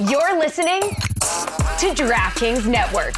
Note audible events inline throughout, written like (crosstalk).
You're listening to DraftKings Network.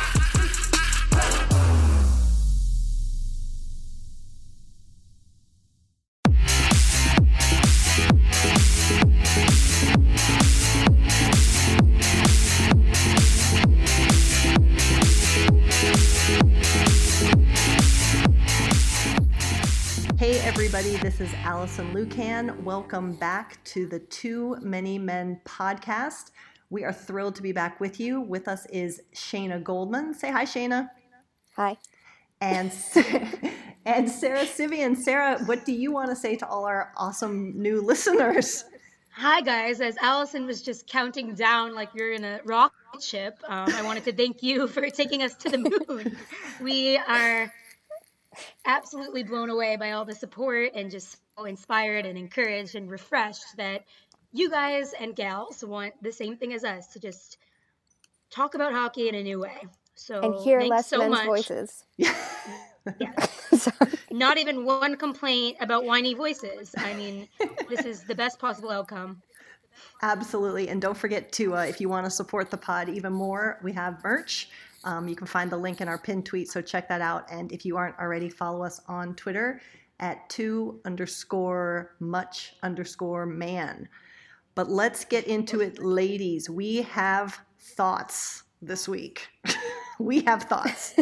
Hey, everybody, this is Allison Lukan. Welcome back to the Too Many Men podcast. We are thrilled to be back with you. With us is Shayna Goldman. Say hi, Shayna. Hi. And, (laughs) and Sarah Civian. Sarah, what do you want to say to all our awesome new listeners? Hi, guys. As Allison was just counting down like you're in a rocket ship, um, I wanted to thank you for taking us to the moon. we are absolutely blown away by all the support and just so inspired and encouraged and refreshed that you guys and gals want the same thing as us to just talk about hockey in a new way. So and hear less so men's much. voices. (laughs) Yeah. (laughs) Not even one complaint about whiny voices. I mean, this is the best possible outcome. Absolutely. And don't forget to, uh, if you want to support the pod even more, we have merch. Um, you can find the link in our pinned tweet, so check that out. And if you aren't already, follow us on Twitter at two underscore much underscore man. But let's get into it, ladies. We have thoughts this week. (laughs) we have thoughts.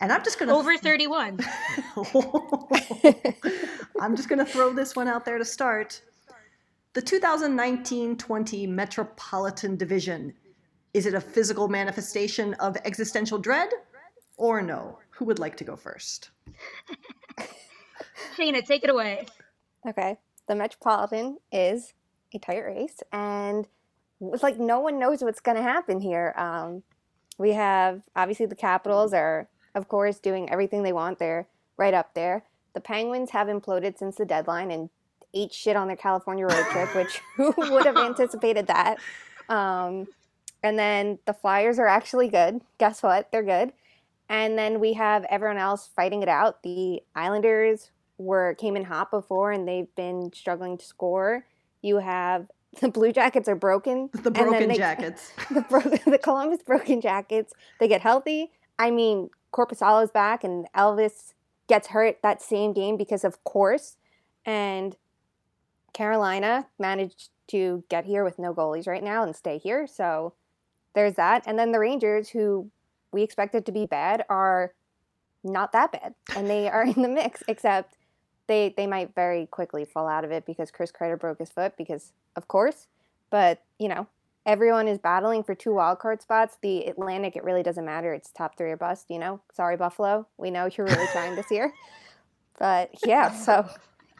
And I'm just going to. Over 31. (laughs) I'm just going to throw this one out there to start. The 2019 20 Metropolitan Division. Is it a physical manifestation of existential dread or no? Who would like to go first? Shayna, take it away. Okay. The Metropolitan is a tight race, and it's like no one knows what's going to happen here. Um, we have obviously the Capitals are, of course, doing everything they want. They're right up there. The Penguins have imploded since the deadline and ate shit on their California road trip, (laughs) which who would have anticipated that? Um, and then the Flyers are actually good. Guess what? They're good. And then we have everyone else fighting it out. The Islanders were came in hot before and they've been struggling to score. You have (laughs) the Blue Jackets are broken. The broken they, jackets. (laughs) The, bro- (laughs) the Columbus broken jackets. They get healthy. I mean, Korpisalo's back and Elvis gets hurt that same game because of course. And Carolina managed to get here with no goalies right now and stay here. So there's that. And then the Rangers, who we expected to be bad, are not that bad. And they are in the mix, except they they might very quickly fall out of it because Chris Kreider broke his foot because of course. But, you know, everyone is battling for two wildcard spots. The Atlantic, it really doesn't matter. It's top three or bust, you know. Sorry, Buffalo. We know you're really trying this year. (laughs) But yeah, so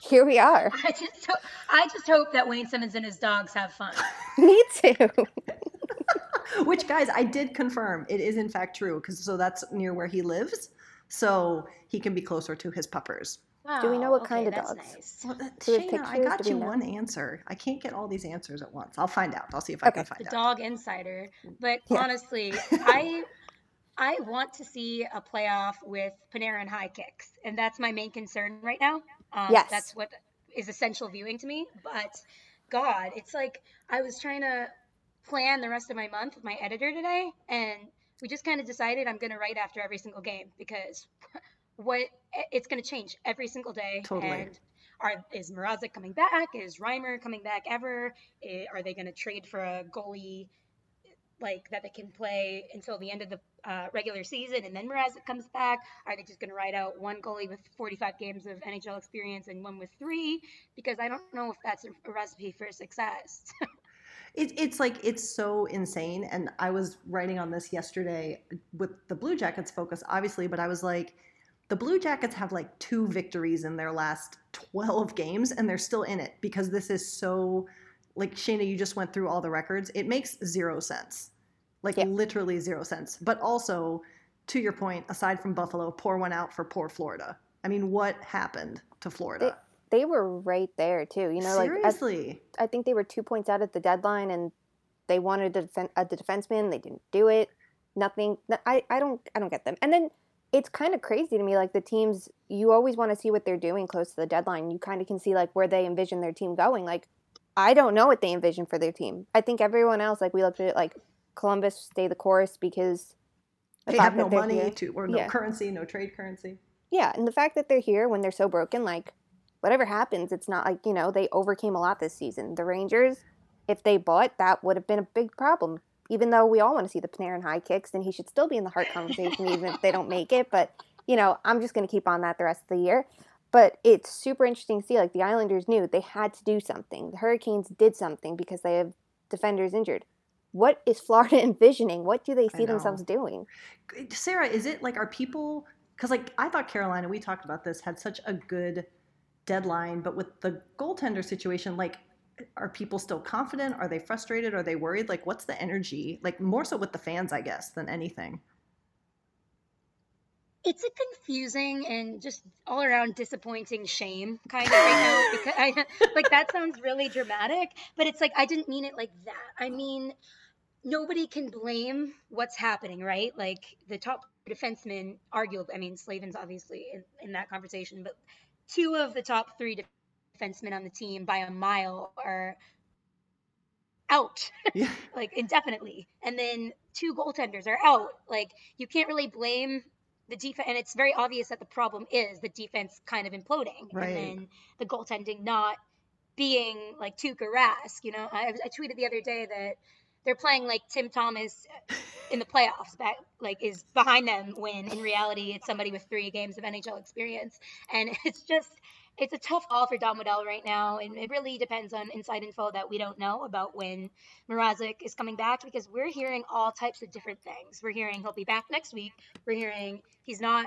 here we are. I just ho- I just hope that Wayne Simmonds and his dogs have fun. (laughs) Me too. (laughs) Which guys, I did confirm it is in fact true because so that's near where he lives, so he can be closer to his puppers. Wow, Do we know what okay, kind of that's dogs? Nice. Well, that, Do we have Shayna, I got you know? one answer. I can't get all these answers at once. I'll find out. I'll see if I can find out. The out. dog insider. But Yeah. honestly, (laughs) I I want to see a playoff with Panarin and high kicks, and that's my main concern right now. Um, Yes. that's what is essential viewing to me. But God, it's like I was trying to plan the rest of my month with my editor today, and we just kind of decided I'm going to write after every single game because (laughs) what it's going to change every single day. Totally. And are is Mrazek coming back? Is Reimer coming back ever? Are they going to trade for a goalie like that they can play until the end of the uh, regular season and then Mrazek comes back? Are they just going to ride out one goalie with 45 games of NHL experience and one with three? Because I don't know if that's a, a recipe for success. (laughs) It, it's like it's so insane. And I was writing on this yesterday with the Blue Jackets focus, obviously, but I was like, the Blue Jackets have like two victories in their last 12 games, and they're still in it because this is so like Shayna, you just went through all the records. It makes zero sense. Like Yeah. literally zero sense. But also, to your point, aside from Buffalo, pour one out for poor Florida. I mean, what happened to Florida? They were right there too. You know, like at Seriously. I think they were two points out at the deadline, and they wanted a, defen- a defenseman. They didn't do it. Nothing. I, I don't I don't get them. And then it's kind of crazy to me. Like the teams, you always want to see what they're doing close to the deadline. You kind of can see like where they envision their team going. Like I don't know what they envision for their team. I think everyone else, like we looked at it, like Columbus stay the course because the They have no money here- to, or no Yeah. currency, no trade currency. Yeah, and the fact that they're here when they're so broken, like whatever happens, it's not like, you know, they overcame a lot this season. The Rangers, if they bought, that would have been a big problem. Even though we all want to see the Panarin high kicks, and he should still be in the Hart conversation, even if they don't make it. But, you know, I'm just going to keep on that the rest of the year. But it's super interesting to see. Like, the Islanders knew they had to do something. The Hurricanes did something because they have defenders injured. What is Florida (laughs) envisioning? What do they see themselves doing? Sarah, is it like are people because like I thought Carolina, we talked about this, had such a good deadline, but with the goaltender situation, like are people still confident? Are they frustrated? Are they worried? Like what's the energy? Like more so with the fans, I guess, than anything. It's a confusing and just all around disappointing shame kind of right now because (laughs) like that sounds really dramatic, but it's like I didn't mean it like that. I mean nobody can blame what's happening, right? Like the top defensemen, arguably, I mean Slavin's obviously in, in that conversation, but two of the top three defensemen on the team by a mile are out. (laughs) Yeah. like indefinitely. And then two goaltenders are out. Like you can't really blame the defense and it's very obvious that the problem is the defense kind of imploding. Right. and then the goaltending not being like Tuukka Rask you know? I, I tweeted the other day that they're playing like Tim Thomas in the playoffs back like is behind them when in reality it's somebody with three games of NHL experience. And (laughs) it's just it's a tough call for Don Waddell right now, and it really depends on inside info that we don't know about when Mrazek is coming back because we're hearing all types of different things. We're hearing he'll be back next week. We're hearing he's not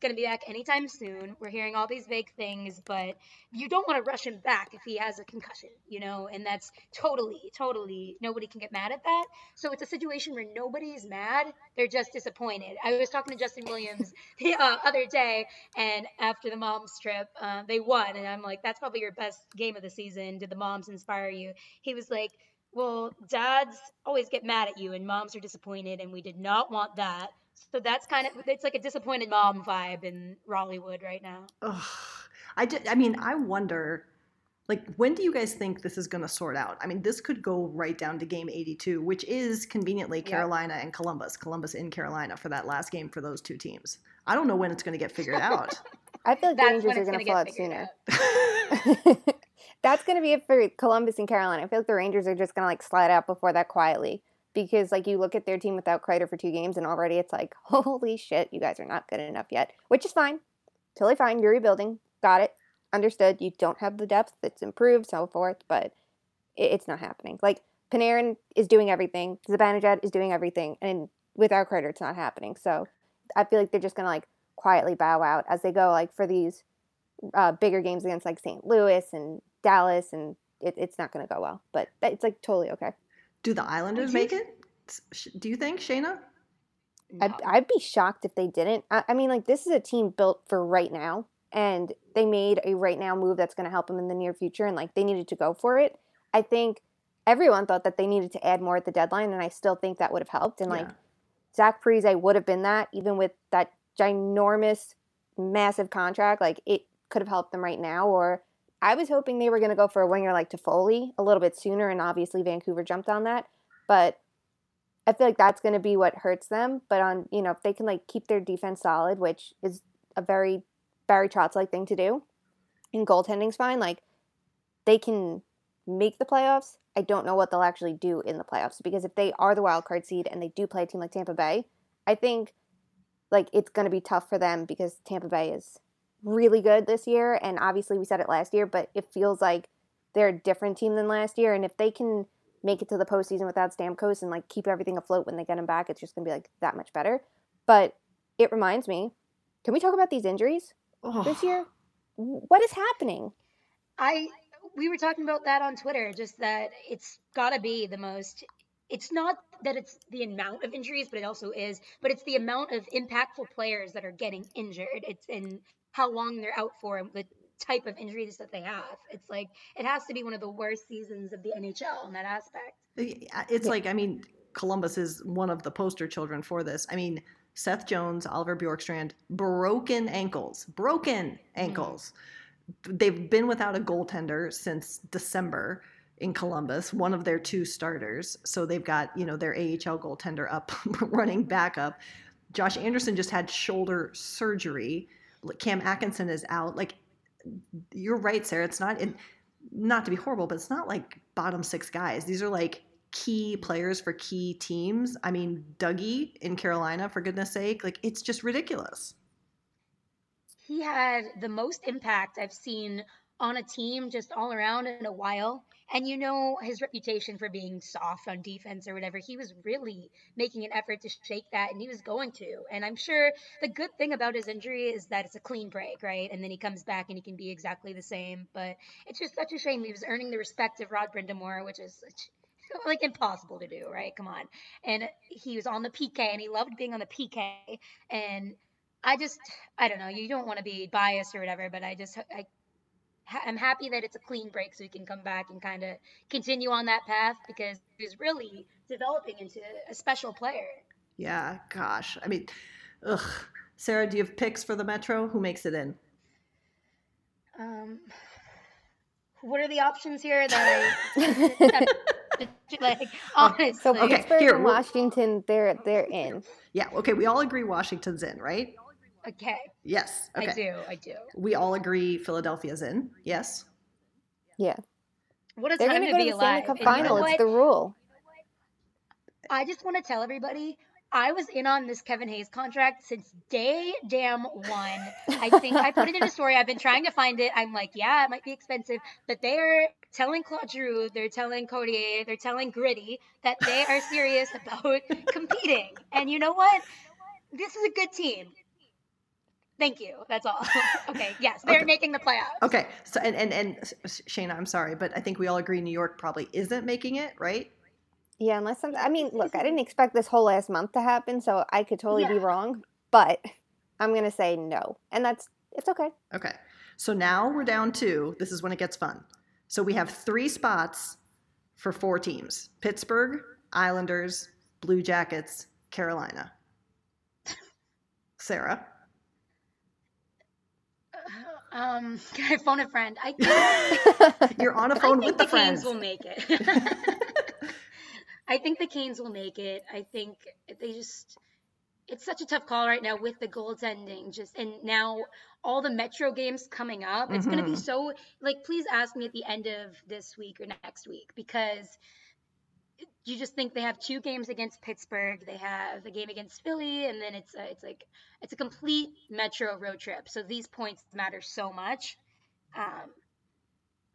going to be back anytime soon. We're hearing all these vague things, but you don't want to rush him back if he has a concussion, you know, and that's totally, totally nobody can get mad at that. So it's a situation where nobody's mad; they're just disappointed. I was talking to Justin Williams (laughs) the uh, other day, and after the moms trip, uh, they won, and I'm like, "That's probably your best game of the season." Did the moms inspire you? He was like, "Well, dads always get mad at you, and moms are disappointed, and we did not want that." So that's kind of it's like a disappointed mom vibe in Raleighwood right now. Ugh. I did, I mean, I wonder like when do you guys think this is going to sort out? I mean, this could go right down to game 82, which is conveniently Yeah. Carolina and Columbus. Columbus in Carolina for that last game for those two teams. I don't know when it's going to get figured (laughs) out. I feel like the Rangers are going gonna fall out sooner. (laughs) out. That's going to be it for Columbus and Carolina. I feel like the Rangers are just going to like slide out before that quietly because like you look at their team without Kreider for two games and already it's like (laughs) holy shit, you guys are not good enough yet, which is fine, totally fine. You're rebuilding, got it, understood. You don't have the depth, it's improved, so forth, but it's not happening. Like Panarin is doing everything, Zibanejad is doing everything, and without Kreider, it's not happening. So I feel like they're just going to like quietly bow out as they go like for these uh, bigger games against like St. Louis and Dallas, and it, it's not going to go well. But it's like totally okay. Do the Islanders do make it? Do you think, Shayna? I'd, I'd be shocked if they didn't. I, I mean, like this is a team built for right now, and they made a right now move that's going to help them in the near future, and like they needed to go for it. I think everyone thought that they needed to add more at the deadline, and I still think that would have helped. And like Yeah. Zach Parise would have been that, even with that ginormous, massive contract. Like it could have helped them right now. Or I was hoping they were going to go for a winger like Toffoli a little bit sooner, and obviously Vancouver jumped on that. But I feel like that's going to be what hurts them. But on you know if they can like keep their defense solid, which is a very Barry Trotz like thing to do, and goaltending's fine. Like they can make the playoffs. I don't know what they'll actually do in the playoffs because if they are the wild card seed and they do play a team like Tampa Bay, I think like it's going to be tough for them because Tampa Bay is really good this year and obviously we said it last year, but it feels like they're a different team than last year and if they can make it to the postseason without Stamkos and like keep everything afloat when they get him back, it's just going to be like that much better. But it reminds me, can we talk about these injuries this Oh, year? What is happening? I we were talking about that on Twitter, just that it's got to be the most. It's not that it's the amount of injuries, but it also is. But it's the amount of impactful players that are getting injured. It's in how long they're out for, and the type of injuries that they have. It's like it has to be one of the worst seasons of the NHL in that aspect. Yeah, It's like, I mean, Columbus is one of the poster children for this. I mean, Seth Jones, Oliver Bjorkstrand, broken ankles, broken mm-hmm. ankles. They've been without a goaltender since December. in Columbus, one of their two starters. So they've got, you know, their AHL goaltender up (laughs) running backup. Josh Anderson just had shoulder surgery. Cam Atkinson is out. Like you're right, Sarah. It's not in, not to be horrible, but it's not like bottom six guys. These are like key players for key teams. I mean, Dougie in Carolina, for goodness sake, like it's just ridiculous. He had the most impact I've seen on a team just all around in a while. And you know his reputation for being soft on defense or whatever. He was really making an effort to shake that, and he was going to. And I'm sure the good thing about his injury is that it's a clean break, right? And then he comes back and he can be exactly the same. But it's just such a shame he was earning the respect of Rod Brind'Amour, which is (laughs) like impossible to do, right? Come on. And he was on the PK, and he loved being on the PK. And I just, I don't know. You don't want to be biased or whatever, but I just, I I'm happy that it's a clean break so we can come back and kind of continue on that path because he's really developing into a special player. Yeah, gosh. I mean, ugh. Sarah, do you have picks for the Metro? Who makes it in? Um, what are the options here that I (laughs) like (laughs) honestly? So Pittsburgh here, and Washington, they're they're in. Yeah. Okay. We all agree Washington's in, right? Okay. Yes. Okay. I do. I do. We all agree Philadelphia's in. Yes. Yeah. What a They're time to to go be to the Stanley alive. Cup And you know. It's the rule. I just want to tell everybody I was in on this Kevin Hayes contract since day damn one. I think I put it in a story. I've been trying to find it. I'm like, yeah, it might be expensive, but they're telling Claude Giroux, they're telling Couturier, they're telling Gritty that they are serious about (laughs) competing. And you know what? This is a good team. Thank you. That's all. (laughs) okay. Yes, they're Okay. making the playoffs. Okay. So and and and Shayna, I'm sorry, but I think we all agree New York probably isn't making it, right? Yeah, unless some. I mean, look, I didn't expect this whole last month to happen, so I could totally be wrong. But I'm gonna say no, and that's it's okay. Okay. So now we're down to this is when it gets fun. So we have three spots for four teams: Pittsburgh, Islanders, Blue Jackets, Carolina. Sarah. Um, (laughs) can I phone a friend? I (laughs) think You're on a phone with the, the friends. Canes will make it. (laughs) I think the Canes will make it. I think they just it's such a tough call right now with the goaltending just and now all the metro games coming up. It's going to be so like please ask me at the end of this week or next week because you just think they have two games against Pittsburgh, they have a game against Philly and then it's a, it's like it's a complete metro road trip. So these points matter so much. Um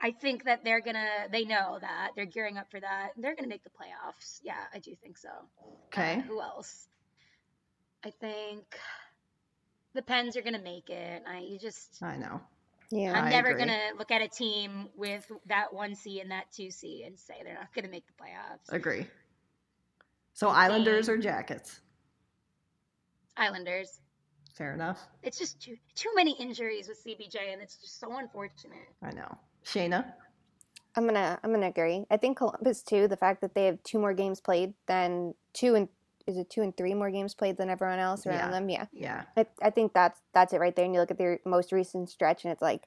I think that they're gonna. They know that they're gearing up for that. They're gonna make the playoffs. Yeah, I do think so. Okay. Uh, who else? I think the Pens are gonna make it. I you just. I know. Yeah, I'm never gonna look at a team with that one C and that two C and say they're not gonna make the playoffs. Agree. So Islanders or Jackets? Islanders. Fair enough. It's just too too many injuries with CBJ, and it's just so unfortunate. I know. Shayna. I'm gonna I'm gonna agree. I think Columbus too. The fact that they have two more games played than two and is it two and three more games played than everyone else around Yeah. them? Yeah, Yeah. I, I think that's that's it right there. And you look at their most recent stretch, and it's like,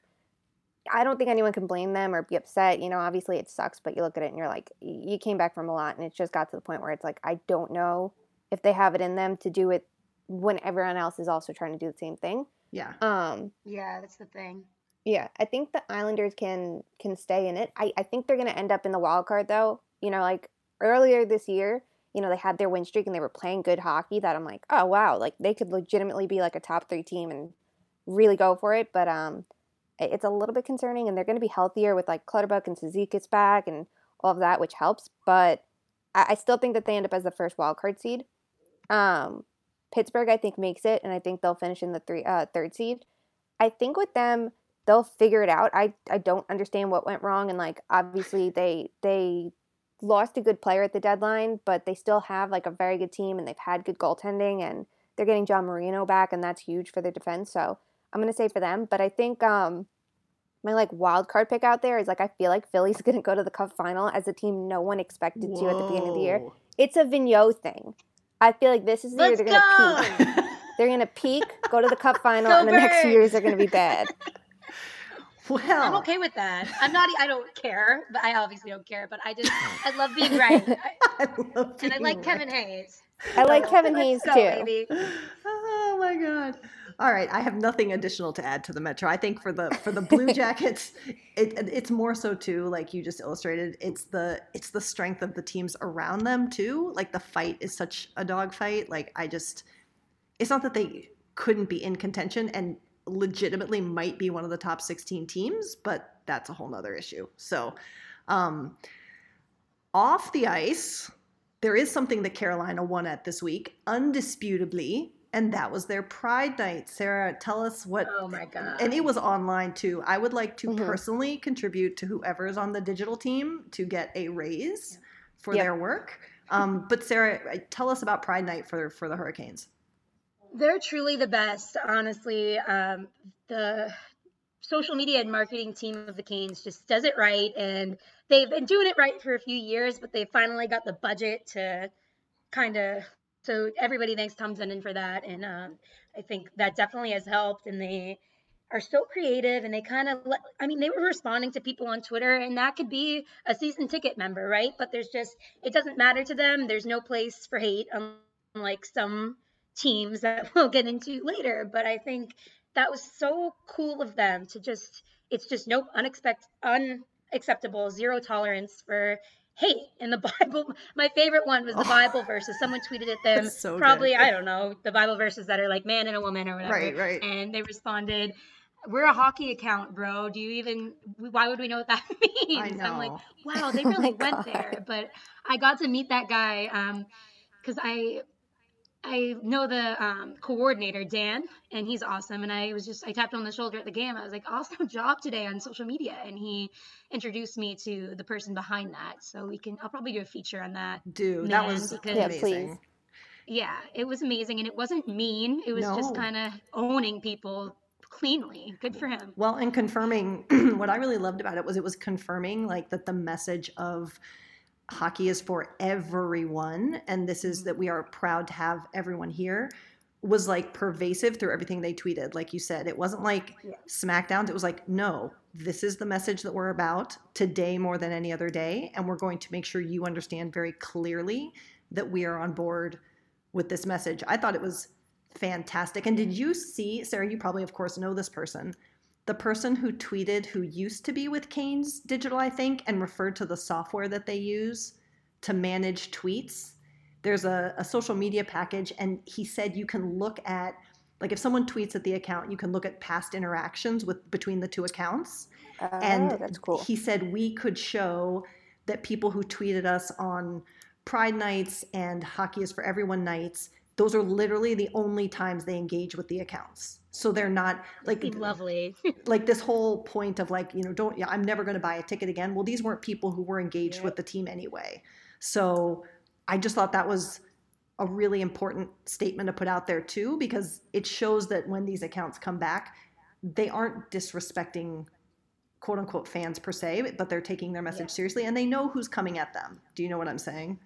I don't think anyone can blame them or be upset. You know, obviously it sucks, but you look at it and you're like, you came back from a lot, and it just got to the point where it's like, I don't know if they have it in them to do it when everyone else is also trying to do the same thing. Yeah. Um, Yeah, that's the thing. yeah, I think the Islanders can can stay in it. I, I think they're gonna end up in the wild card though. You know, like earlier this year, you know, they had their win streak and they were playing good hockey that I'm like, oh wow, like they could legitimately be like a top three team and really go for it. But um it's a little bit concerning and they're gonna be healthier with like Clutterbuck and Cizikas back and all of that, which helps. But I, I still think that they end up as the first wild card seed. Um Pittsburgh I think makes it and I think they'll finish in the three uh third seed. I think with them they'll figure it out. I I don't understand what went wrong and like obviously they they lost a good player at the deadline, but they still have like a very good team and they've had good goaltending and they're getting John Marino back and that's huge for their defense. So I'm gonna say for them. But I think um my like wild card pick out there is like I feel like Philly's (laughs) gonna go to the cup final as a team no one expected to at the beginning of the year. It's a Vigneault thing. I feel like this is the year Let's they're gonna peak. They're gonna peak, go to the cup (laughs) final, Go and the next few Birds! years are gonna be bad. Well, I'm okay with that. I'm not. I don't care, but I obviously don't care. But I just, (laughs) I love being right, (laughs) I, love and I like right. Kevin Hayes. I like (laughs) Kevin Hayes go, too. baby. Oh my god. All right, I have nothing additional to add to the Metro. I think for the for the Blue Jackets, it, it's more so too, like you just illustrated. It's the it's the strength of the teams around them too. Like the fight is such a dogfight. Like I just, it's not that they couldn't be in contention and legitimately might be one of the top 16 teams, but that's a whole nother issue. So, um, off the ice, there is something that Carolina won at this week, undisputably, and that was their Pride Night. Sarah, tell us what. Oh my god. And it was online too. I would like to Mhm. personally contribute to whoever is on the digital team to get a raise for Yep. their work. Um, but Sarah, tell us about Pride Night for for the Hurricanes. They're truly the best, honestly. Um, the social media and marketing team of the Canes just does it right, and they've been doing it right for a few years, but they finally got the budget to kind of. So everybody thanks Tom Dundon for that, and um, I think that definitely has helped. And they are so creative, and they kind of. I mean, they were responding to people on Twitter, and that could be a season ticket member, right? But there's just it doesn't matter to them. There's no place for hate, unlike some teams that (laughs) we'll get into later. But I think that was so cool of them to just it's just no unexpected unacceptable zero tolerance for hate in the (laughs) bible my favorite one was the Oh. bible (laughs) verses someone tweeted at them so good. probably i don't know the bible verses that are like man and a woman or whatever Right, right. and they responded we're a hockey account bro do you even why would we know what that means I i'm like know. wow they Oh really went God. there but i got to meet that guy um because i I know the um, coordinator Dan, and he's awesome. And I was just I tapped on the shoulder at the game. I was like, "Awesome job today on social media," and he introduced me to the person behind that. So we can I'll probably do a feature on that. Dude, that was because- Yeah, amazing. please. Yeah, it was amazing, and it wasn't mean. It was just kind of owning people cleanly. Good for him. Well, and confirming (clears throat) what I really loved about it was it was confirming like that the message of hockey is for everyone and this is mm-hmm. that we are proud to have everyone here was like pervasive through everything they tweeted like you said. It wasn't like Yeah. smackdowns. It was like no this is the message that we're about today more than any other day and we're going to make sure you understand very clearly that we are on board with this message. I thought it was fantastic. And did mm-hmm. you see sarah you probably of course know this person the person who tweeted who used to be with Canes Digital, I think, and referred to the software that they use to manage tweets. There's a, a social media package, and he said you can look at, like, if someone tweets at the account, you can look at past interactions with between the two accounts. Oh, and that's cool. he said we could show that people who tweeted us on Pride nights and Hockey is for Everyone nights, those are literally the only times they engage with the accounts. So they're not like Seemed lovely. (laughs) like this whole point of like you know don't yeah i'm never going to buy a ticket again well these weren't people who were engaged Yep. with the team anyway so i just thought that was a really important statement to put out there too because it shows that when these accounts come back they aren't disrespecting quote unquote fans per se but they're taking their message Yeah. seriously and they know who's coming at them do you know what i'm saying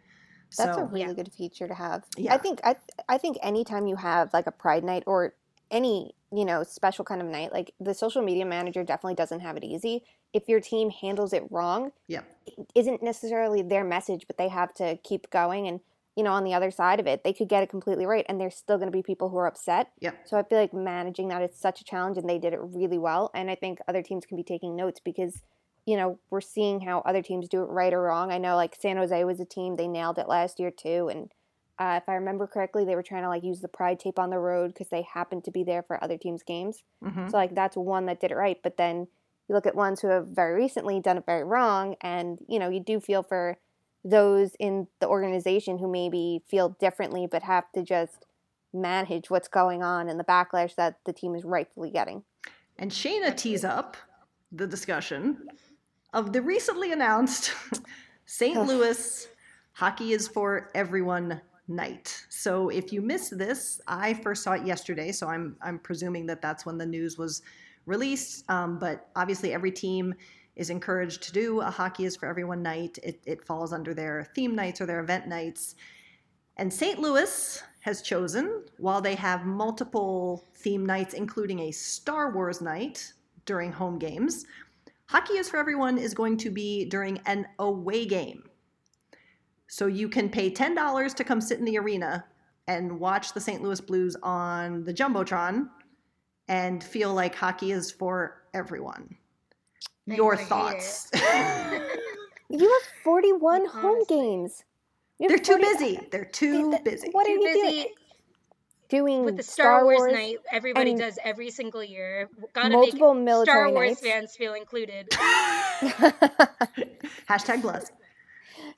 That's a really Yeah. good feature to have. Yeah. I think I I think anytime you have like a pride night or any, you know, special kind of night, like the social media manager definitely doesn't have it easy. If your team handles it wrong, yeah it isn't necessarily their message, but they have to keep going and you know, on the other side of it, they could get it completely right and there's still going to be people who are upset. yeah So I feel like managing that is such a challenge and they did it really well and I think other teams can be taking notes because you know, we're seeing how other teams do it right or wrong. I know like San Jose was a team, they nailed it last year too. And uh, if I remember correctly, they were trying to like use the pride tape on the road because they happened to be there for other teams' games. mhm. So like that's one that did it right. But then you look at ones who have very recently done it very wrong. And, you know, you do feel for those in the organization who maybe feel differently but have to just manage what's going on and the backlash that the team is rightfully getting. And Shayna tees up the discussion of the recently announced (laughs) St. Louis Hockey is for Everyone night. So if you missed this, I first saw it yesterday, so I'm I'm presuming that that's when the news was released. Um, but obviously, every team is encouraged to do a Hockey is for Everyone night. It, it falls under their theme nights or their event nights. And St. Louis has chosen, while they have multiple theme nights, including a Star Wars night, during home games. Hockey is for everyone is going to be during an away game. So you can pay $10 to come sit in the arena and watch the St. Louis Blues on the Jumbotron and feel like hockey is for everyone. Man, Your thoughts. (laughs) You have 41 home games. You They're have too busy. They're too Th- busy. What are Too you doing? busy Doing with the Star, Wars, night. Everybody does every single year. Gotta multiple make military Star Wars nights. fans feel included. (laughs) (laughs) Hashtag bless.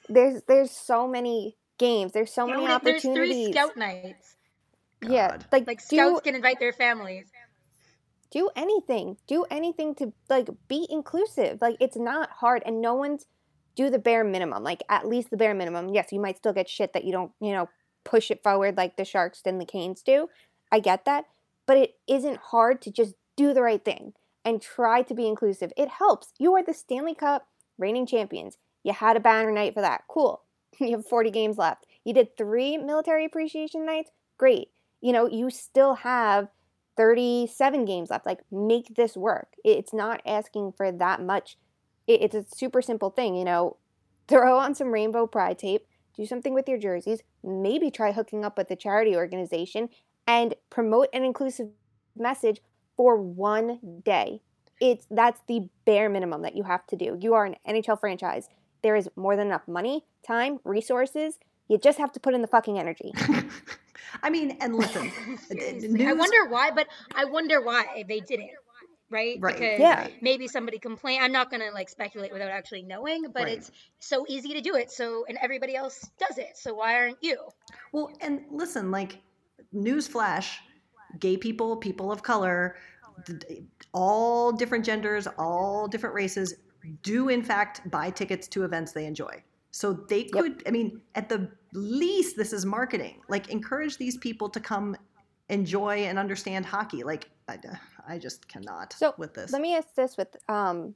There's there's so many games. There's so You many know, there's opportunities. three scout nights. yeah, God. like, Like do scouts can invite their families. do anything. Do anything to like be inclusive. Like it's not hard and no one's do the bare minimum. Like at least the bare minimum. Yes, you might still get shit that you don't, you know, push it forward like the Sharks and the Canes do. I get that. But it isn't hard to just do the right thing and try to be inclusive. It helps. You are the Stanley Cup reigning champions. You had a banner night for that. Cool. (laughs) You have 40 games left. You did three military appreciation nights. Great. You know, you still have 37 games left. Like, make this work. It's not asking for that much. It's a super simple thing, you know. Throw on some rainbow pride tape, do something with your jerseys, maybe try hooking up with a charity organization and promote an inclusive message for one day. It's that's the bare minimum that you have to do. You are an NHL franchise. There is more than enough money, time, resources. You just have to put in the fucking energy. (laughs) I mean, and listen, (laughs) Seriously. I wonder why, but I wonder why they didn't. Right? Right. Because Yeah. maybe somebody complained. I'm not gonna like speculate without actually knowing, but Right. it's so easy to do it. So and everybody else does it. So why aren't you? Well, and listen, like, newsflash gay people, people of color, d- d- all different genders, all different races do, in fact, buy tickets to events they enjoy. So they could, I mean, at the least, this is marketing. Like, encourage these people to come enjoy and understand hockey. Like, I, I just cannot So, with this. Let me ask this with um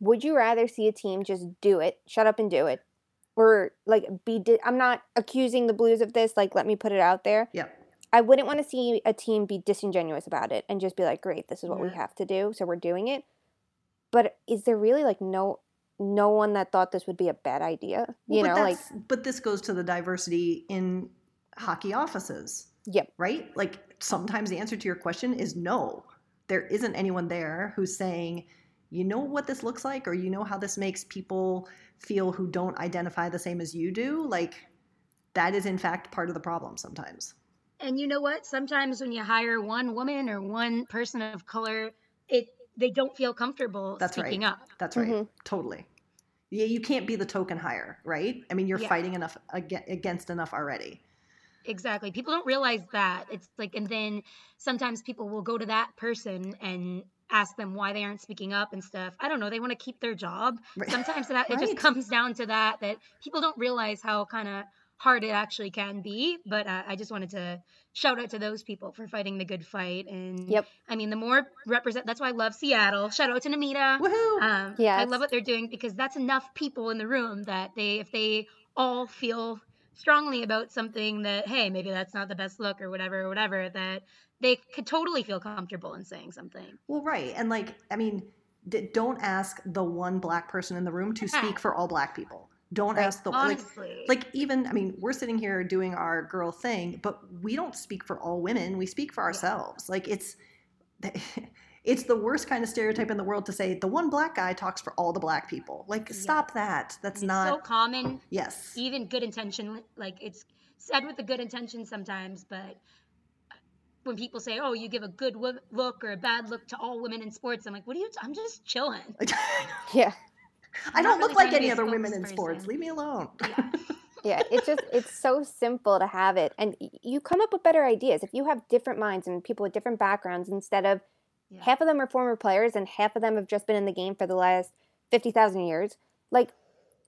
would you rather see a team just do it, shut up and do it? Or like be di- I'm not accusing the Blues of this, like let me put it out there. Yeah. I wouldn't want to see a team be disingenuous about it and just be like, "Great, this is what we have to do, so we're doing it." But is there really like no no one that thought this would be a bad idea? You Well, know, but like that's- but this goes to the diversity in hockey offices. Yep. Right? Like sometimes the answer to your question is no. There isn't anyone there who's saying, you know what this looks like, or you know how this makes people feel who don't identify the same as you do. Like that is in fact part of the problem sometimes. And you know what? Sometimes when you hire one woman or one person of color, it they don't feel comfortable That's right. speaking up. That's right. Mhm. Totally. Yeah, you can't be the token hire, right? I mean, you're Yeah. fighting enough against enough already. Exactly. People don't realize that. It's like, and then sometimes people will go to that person and ask them why they aren't speaking up and stuff. I don't know. They want to keep their job. Right. Sometimes that it Right. just comes down to that, that people don't realize how kind of hard it actually can be. But uh, I just wanted to shout out to those people for fighting the good fight. And Yep. I mean, the more represent, that's why I love Seattle. Shout out to Namita. Woohoo! Um, I love what they're doing because that's enough people in the room that they, if they all feel strongly about something that, hey, maybe that's not the best look or whatever, or whatever, that they could totally feel comfortable in saying something. Well, right. And like, I mean, d- don't ask the one black person in the room to (laughs) speak for all black people. Don't Right. ask the like, Honestly. like even I mean, we're sitting here doing our girl thing, but we don't speak for all women. We speak for ourselves. Like it's (laughs) it's the worst kind of stereotype in the world to say the one black guy talks for all the black people. Like Yeah. stop that. That's it's not so common, yes. even good intention. Like it's said with a good intention sometimes, but uh, when people say, "Oh, you give a good look or a bad look to all women in sports," I'm like, "What are you? T- I'm just chilling." (laughs) yeah. I don't not look like any other women in sports. Leave me alone. Yeah. (laughs) yeah it's just it's so simple to have it and you come up with better ideas if you have different minds and people with different backgrounds instead of Yeah. half of them are former players and half of them have just been in the game for the last 50,000 years like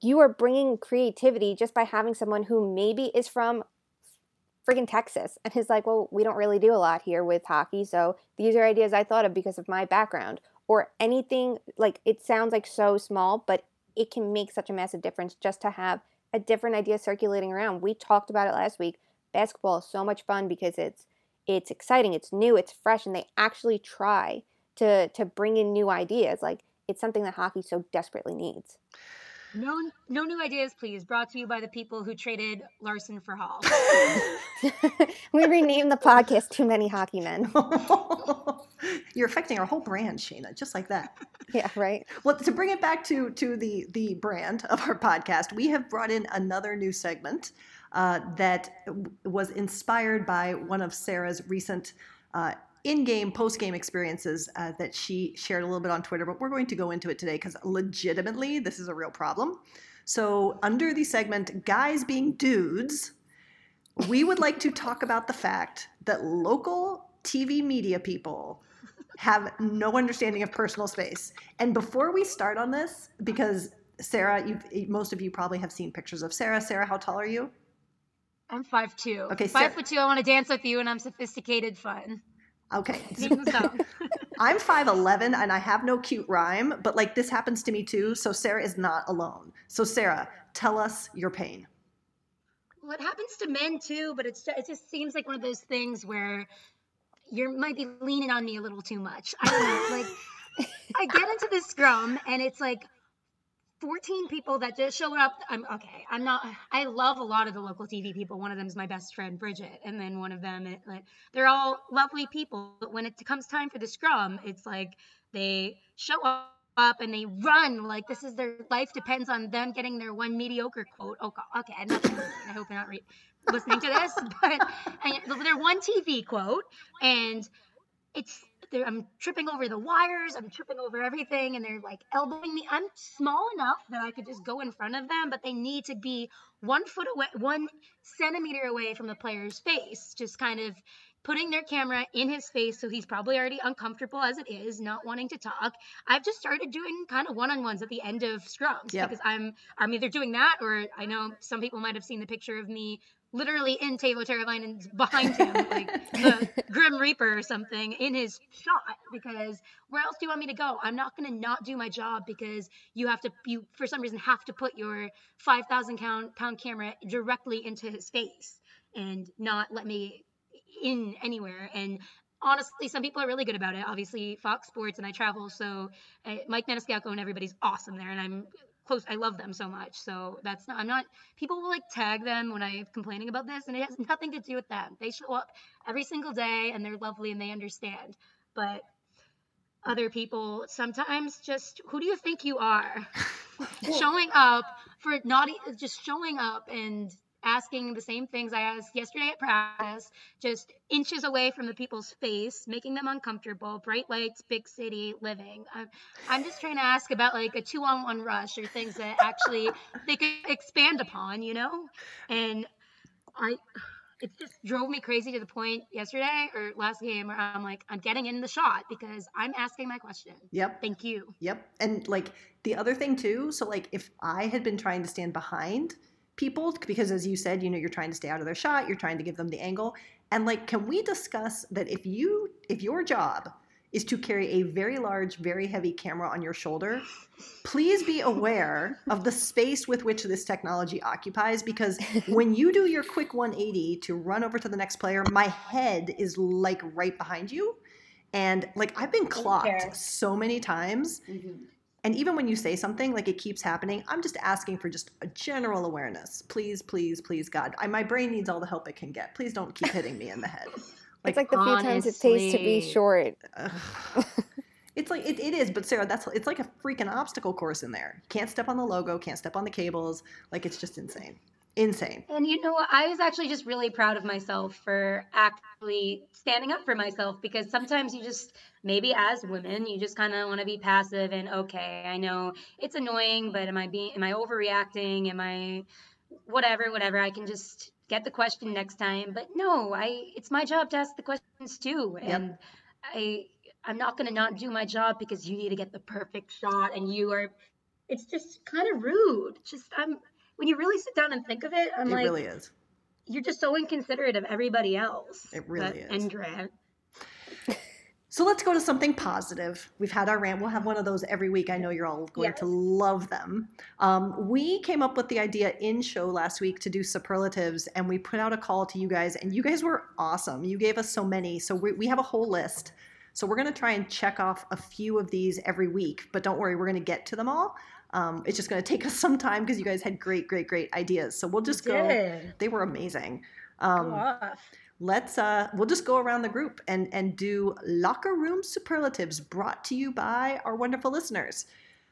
you are bringing creativity just by having someone who maybe is from freaking Texas and is like well we don't really do a lot here with hockey so these are ideas I thought of because of my background or anything like it sounds like so small but it can make such a massive difference just to have a different idea circulating around. We talked about it last week. Basketball is so much fun because it's it's exciting, it's new, it's fresh, and they actually try to to bring in new ideas. Like it's something that hockey so desperately needs. No, no new ideas, please. Brought to you by the people who traded Larsson for Hall. (laughs) we renamed the podcast Too Many Hockey Men. (laughs) You're affecting our whole brand, Shayna, just like that. Yeah, right. Well, to bring it back to to the the brand of our podcast, we have brought in another new segment uh, that w- was inspired by one of Sarah's recent uh, in-game, post-game experiences uh, that she shared a little bit on Twitter. But we're going to go into it today because legitimately, this is a real problem. So, under the segment "Guys Being Dudes," we would like to talk about the fact that local TV media people have no understanding of personal space. And before we start on this, because Sarah, you've, most of you probably have seen pictures of Sarah. Sarah, how tall are you? I'm five two. Okay, five Sarah- foot two. I want to dance with you, and I'm sophisticated fun. Okay. Name the song. I'm 5'11 and I have no cute rhyme, but like this happens to me too. So Sarah is not alone. So, Sarah, tell us your pain. Well, it happens to men too, but it's it just seems like one of those things where you might be leaning on me a little too much. I don't know. Like (laughs) I get into this scrum and it's like 14 people that just showed up. I'm okay. I'm not. I love a lot of the local TV people. One of them is my best friend Bridget, and then one of them. It, like, they're all lovely people. But when it comes time for the scrum, it's like they show up and they run like this is their life depends on them getting their one mediocre quote. Oh, God. okay. I'm not. I hope you're not re- listening to this, (laughs) but and their one TV quote, and it's I'm tripping over the wires, I'm tripping over everything, and they're like elbowing me. I'm small enough that I could just go in front of them, but they need to be one foot away, one centimeter away from the player's face, just kind of putting their camera in his face so he's probably already uncomfortable as it is, not wanting to talk. I've just started doing kind of one-on-ones at the end of scrums Yep. because I'm I'm either doing that or I know some people might have seen the picture of me literally in Teuvo Teravainen's behind him, like the (laughs) Grim Reaper or something in his shot. Because where else do you want me to go? I'm not gonna not do my job because you have to you for some reason have to put your five thousand pound pound camera directly into his face and not let me in anywhere. And honestly, some people are really good about it. Obviously, Fox Sports and I travel, so uh, Mike Maniscalco and everybody's awesome there, and I'm close. I love them so much. So that's not. I'm not. People will like tag them when I'm complaining about this, and it has (laughs) nothing to do with them. They show up every single day, and they're lovely, and they understand. But other people sometimes just who do you think you are (laughs) showing up for not e- just showing up and asking the same things I asked yesterday at practice, just inches away from the people's face, making them uncomfortable, bright lights, big city living. I'm, I'm just trying to ask about like a two on one rush or things that actually they could expand upon, you know? And I, it just drove me crazy to the point yesterday or last game where I'm like, I'm getting in the shot because I'm asking my question. Yep. Thank you. Yep. And like the other thing too, so like if I had been trying to stand behind people, because as you said, you know, you're trying to stay out of their shot, you're trying to give them the angle. And like, can we discuss that if you, if your job is to carry a very large, very heavy camera on your shoulder, please be aware of the space with which this technology occupies. Because when you do your quick 180 to run over to the next player, my head is like right behind you. And like I've been clocked so many times. Mm-hmm. And even when you say something, like it keeps happening, I'm just asking for just a general awareness. Please, please, please, God. I, my brain needs all the help it can get. Please don't keep hitting me in the head. (laughs) it's like the few times it pays to be short. (sighs) It's like it, it is, but Sarah, that's it's like a freaking obstacle course in there. Can't step on the logo, can't step on the cables. Like it's just insane. Insane. And you know what? I was actually just really proud of myself for actually standing up for myself because sometimes you just, maybe as women, you just kind of want to be passive and okay, I know it's annoying, but am I being, am I overreacting? Am I whatever, whatever? I can just get the question next time. But no, I, it's my job to ask the questions too. Yep. And I, I'm not going to not do my job because you need to get the perfect shot and you are, it's just kind of rude. Just, I'm, when you really sit down and think of it, I'm it like, really is. you're just so inconsiderate of everybody else. It really is. And Grant. So let's go to something positive. We've had our rant. We'll have one of those every week. I know you're all going to love them. Um, we came up with the idea in show last week to do superlatives, and we put out a call to you guys, and you guys were awesome. You gave us so many. So we, we have a whole list. So we're going to try and check off a few of these every week, but don't worry, we're going to get to them all. Um, it's just going to take us (laughs) some time because you guys had great, great, great ideas. So we'll just go. They were amazing. Um, let's uh we'll just go around the group and and do locker room superlatives brought to you by our wonderful listeners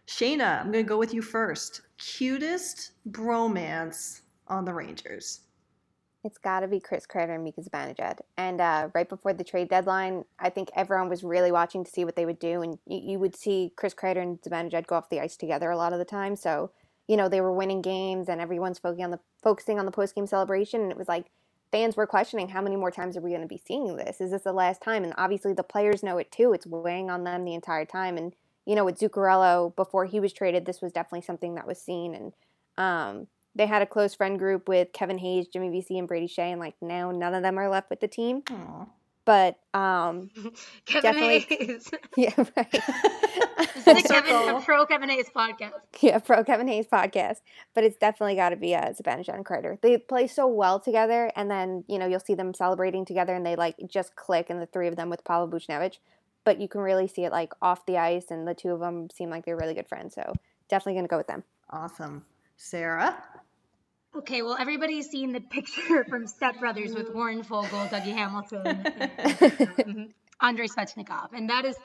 shayna i'm gonna go with you first cutest bromance on the rangers It's got to be Chris Kreider and Mika Zibanejad. And uh, right before the trade deadline, I think everyone was really watching to see what they would do. And you, you would see Chris Kreider and Zibanejad go off the ice together a lot of the time. So, you know, they were winning games and everyone's focusing on the, focusing on the post-game celebration. And it was like fans were questioning how many more times are we going to be seeing this? Is this the last time? And obviously the players know it too. It's weighing on them the entire time. And, you know, with Zuccarello, before he was traded, this was definitely something that was seen. And, um, they had a close friend group with Kevin Hayes, Jimmy Vesey, and Brady Skjei, and like now none of them are left with the team. Aw. But um, (laughs) Kevin definitely- Hayes. (laughs) yeah, right. this is the Kevin, the pro Kevin Hayes podcast. yeah, pro Kevin Hayes podcast. But it's definitely got to be uh, Zibanejad and Kreider. They play so well together, and then you know you'll see them celebrating together, and they like just click, and the three of them with Pavel Buchnevich. But you can really see it like off the ice, and the two of them seem like they're really good friends. So definitely gonna go with them. awesome sarah Okay, well, everybody's seen the picture (laughs) from Step Brothers with Warren Foegele, Dougie Hamilton, (laughs) and Andrei Svechnikov, and that is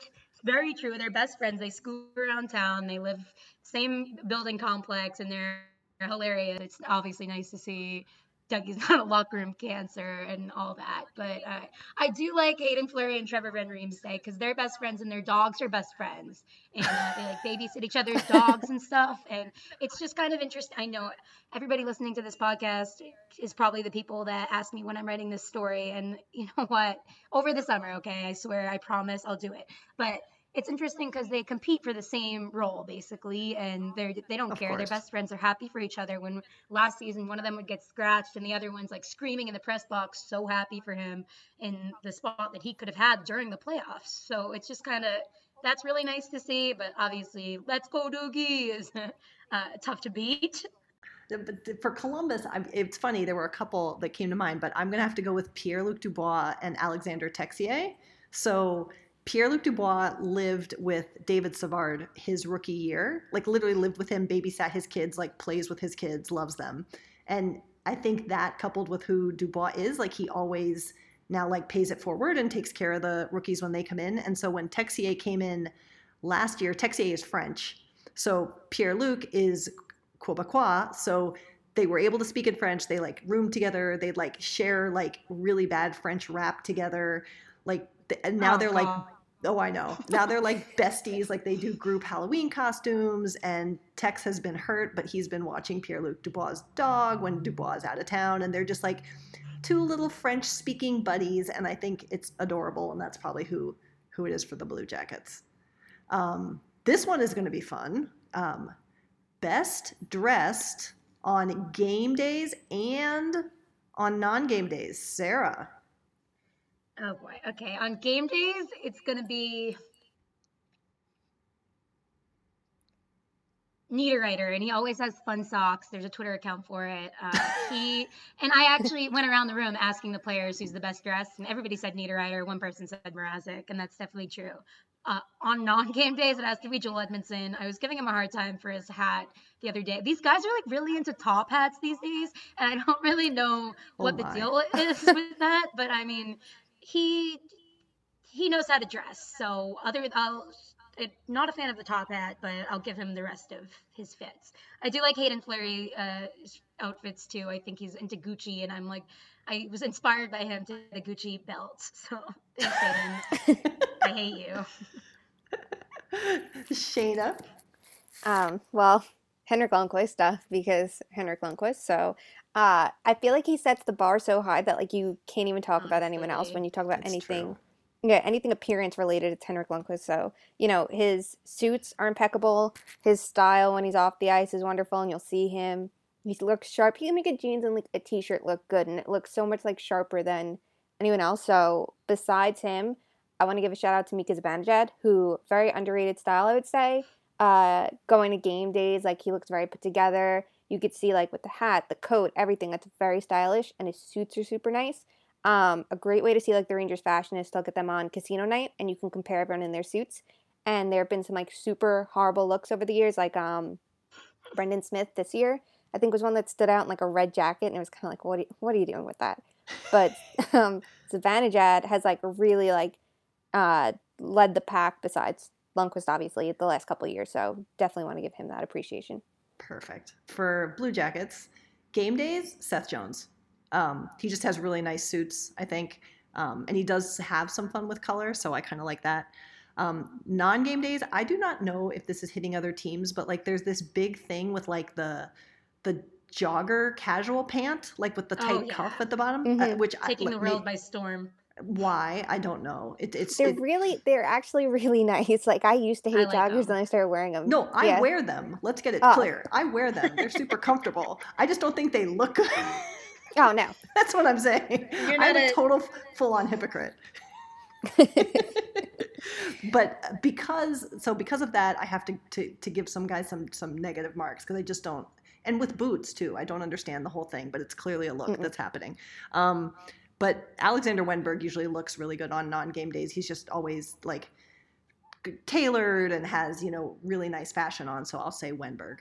very true. They're best friends. They scoot around town. They live same building complex, and they're hilarious. It's obviously nice to see Dougie's (laughs) not a locker room cancer and all that. But uh, I do like Hayden Fleury and Trevor Van Riemsdyk because they're best friends and their dogs are best friends, and uh, they like babysit each other's dogs and stuff. And it's just kind of interesting. I know everybody listening to this podcast is probably the people that ask me when I'm writing this story. And you know what? Over the summer, okay, I swear, I promise I'll do it. But it's interesting because they compete for the same role basically, and they're they don't Of care. Course. best friends. They're happy for each other. When last season one of them would get scratched and the other one's like screaming in the press box, so happy for him in the spot that he could have had during the playoffs. So it's just kind of that's really nice to see. But obviously, let's go Dougie is (laughs) uh, tough to beat. But for Columbus, I, it's funny. There were a couple that came to mind, but I'm going to have to go with Pierre Luc Dubois and Alexander Texier. So Pierre Luc Dubois lived with David Savard his rookie year, like literally lived with him, babysat his kids, like plays with his kids, loves them. And I think that coupled with who Dubois is, like he always now like pays it forward and takes care of the rookies when they come in. And so when Texier came in last year, Texier is French. So Pierre Luc is Quebecois. So they were able to speak in French. They like roomed together. They'd like share like really bad French rap together. Like and now Oh, they're like God. Oh I know. Now they're like (laughs) besties. Like they do group Halloween costumes. And Tex has been hurt, but he's been watching Pierre Luc Dubois' dog when Dubois is out of town, and they're just like two little French speaking buddies. And I think it's adorable, and that's probably who who it is for the Blue Jackets. Um, this one is going to be fun. Um, best dressed on game days and on non-game days. Sarah. Oh boy. Okay. On game days, it's gonna be Niederreiter, and he always has fun socks. There's a Twitter account for it. Uh, he (laughs) and I actually went around the room asking the players who's the best dressed, and everybody said Niederreiter. One person said Mrazek, and that's definitely true. Uh, on non-game days, it has to be Joel Edmundson. I was giving him a hard time for his hat the other day. These guys are like really into top hats these days, and I don't really know what the deal is (laughs) with that. But I mean, he he knows how to dress. So other I'll not a fan of the top hat, but I'll give him the rest of his fits. I do like Hayden Fleury uh, outfits too. I think he's into Gucci, and I'm like, I was inspired by him to the Gucci belt. (laughs) So Hayden. (laughs) I hate you. Shayna. Um, well, Henrik Lundqvist stuff because Henrik Lundqvist. So uh, I feel like he sets the bar so high that like you can't even talk about anyone else when you talk about that's anything. true. Yeah, anything appearance related, it's Henrik Lundqvist. So you know his suits are impeccable. His style when he's off the ice is wonderful, and you'll see him. He looks sharp. He can make a jeans and like a t-shirt look good, and it looks so much like sharper than anyone else. So besides him, I want to give a shout out to Mika Zibanejad, who very underrated style, I would say. Uh, going to game days, like he looks very put together. You could see like with the hat, the coat, everything. That's very stylish, and his suits are super nice. Um, a great way to see like the Rangers fashion is to look at them on casino night, and you can compare everyone in their suits. And there have been some like super horrible looks over the years, like um, Brendan Smith this year. I think was one that stood out in like a red jacket, and it was kind of like, what are you, what are you doing with that? But (laughs) um, has like really like uh, led the pack besides Lundqvist, obviously, the last couple years. So definitely want to give him that appreciation. Perfect. For Blue Jackets, game days, Seth Jones. Um, he just has really nice suits, I think. Um, and he does have some fun with color, so I kind of like that. Um, non game days, I do not know if this is hitting other teams, but like there's this big thing with like the the jogger casual pant, like with the Oh, tight yeah. cuff at the bottom, uh, Mhm. which Taking I, the like, world may- by storm. Why I don't know. It, it's They're it- really, they're actually (laughs) really nice. Like I used to hate like joggers, them. then I started wearing them. no, I Yeah. wear them. Let's get it Oh. clear. I wear them. They're super (laughs) comfortable. I just don't think they look good. Oh no. (laughs) That's what I'm saying. You're I'm a a- total full on hypocrite. but because so because of that, I have to to, to give some guys some some negative marks because I just don't. And with boots too, I don't understand the whole thing, but it's clearly a look Mm-mm. that's happening. Um, but Alexander Wennberg usually looks really good on non-game days. He's just always like tailored and has you know really nice fashion on. So I'll say Wennberg.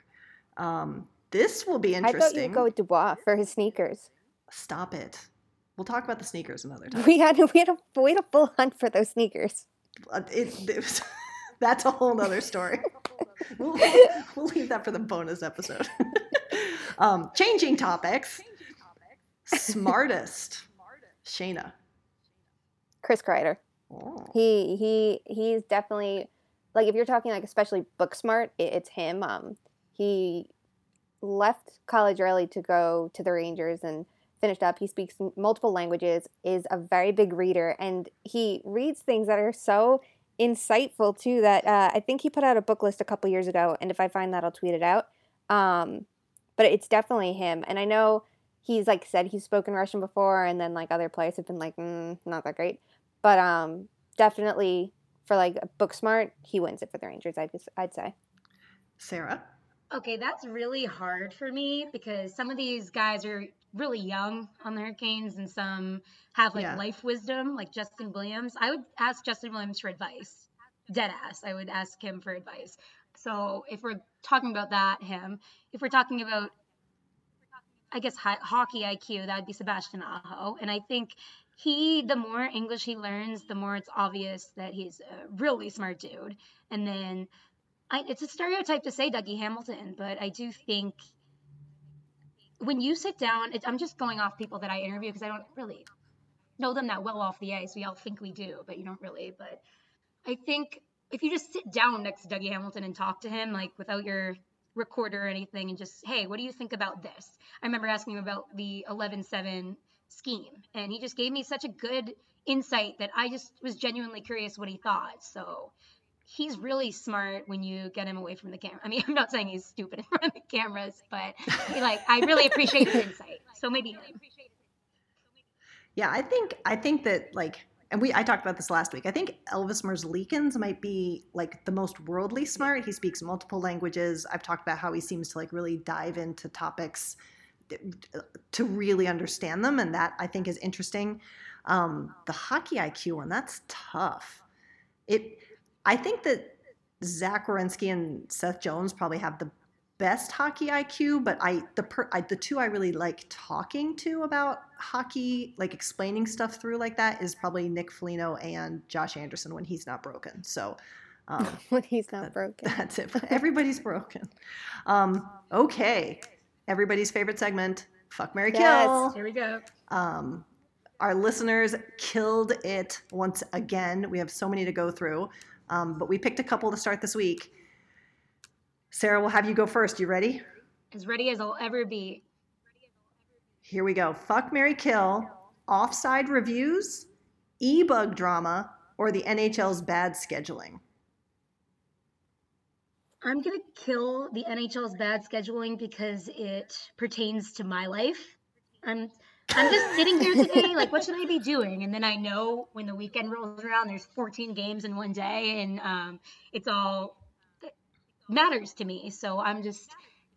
Um, this will be interesting. I thought you go with Dubois for his sneakers. Stop it. We'll talk about the sneakers another time. (laughs) We had we had a we had a full hunt for those sneakers. Uh, it, it was, (laughs) that's a whole other story. (laughs) we'll, we'll leave that for the bonus episode. um, changing topics. Smartest. Shayna. Chris Kreider. Oh. He he he's definitely like if you're talking like especially book smart, it, it's him. Um, he left college early to go to the Rangers and finished up. He speaks multiple languages, is a very big reader, and he reads things that are so insightful too. That uh, I think he put out a book list a couple years ago, and if I find that, I'll tweet it out. Um, but it's definitely him, and I know he's like said he's spoken Russian before, and then like other players have been like, mm, not that great but um definitely for like book smart he wins it for the rangers i'd, I'd say Sarah. Okay, that's really hard for me because some of these guys are really young on the Hurricanes and some have like Yeah. life wisdom, like Justin Williams. I would ask Justin Williams for advice. Dead ass. I would ask him for advice. So if we're talking about that, him. If we're talking about, I guess, hi- hockey IQ, that would be Sebastian Aho. And I think he, the more English he learns, the more it's obvious that he's a really smart dude. And then I, it's a stereotype to say Dougie Hamilton, but I do think when you sit down, it, I'm just going off people that I interview because I don't really know them that well off the ice. We all think we do, but you don't really. But I think if you just sit down next to Dougie Hamilton and talk to him, like without your recorder or anything, and just, hey, what do you think about this? I remember asking him about the 11 7 scheme, and he just gave me such a good insight that I just was genuinely curious what he thought. So he's really smart when you get him away from the camera. I mean, (laughs) I'm not saying he's stupid in front of the cameras, but like I really appreciate his insight. So maybe him. Yeah, I think I think that like and we I talked about this last week. I think Elvis Merzlikins might be like the most worldly smart. He speaks multiple languages. I've talked about how he seems to like really dive into topics to really understand them, and that I think is interesting. Um, the hockey IQ one, that's tough. It, I think that Zach Werenski and Seth Jones probably have the best hockey IQ, but I the per, I, the two I really like talking to about hockey, like explaining stuff through like that, is probably Nick Foligno and Josh Anderson when he's not broken. So. Um, (laughs) when he's not that- broken that's it. (laughs) Everybody's broken. Um, okay. Everybody's favorite segment. Fuck Mary Yes. Kill. Here we go. Um, our listeners killed it once again. We have so many to go through, um, but we picked a couple to start this week. Sarah, we'll have you go first. You ready? As ready as I'll ever be. Here we go. Fuck Mary Kill, offside reviews, e bug drama, or the NHL's bad scheduling. I'm gonna kill the NHL's bad scheduling because it pertains to my life. I'm I'm just sitting here today, like, what should I be doing? And then I know when the weekend rolls around, there's 14 games in one day, and um, it's all matters to me. So I'm just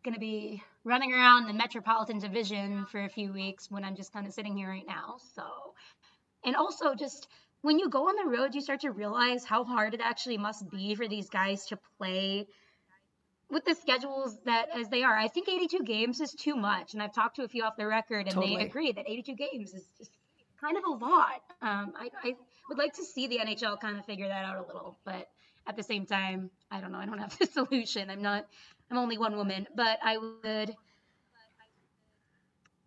gonna be running around the Metropolitan Division for a few weeks when I'm just kind of sitting here right now. So, and also just when you go on the road, you start to realize how hard it actually must be for these guys to play with the schedules that as they are. I think 82 games is too much, and I've talked to a few off the record, and Totally. they agree that 82 games is just kind of a lot. Um, I, I would like to see the NHL kind of figure that out a little, but at the same time, I don't know. I don't have (laughs) the solution. I'm not. I'm only one woman, but I would.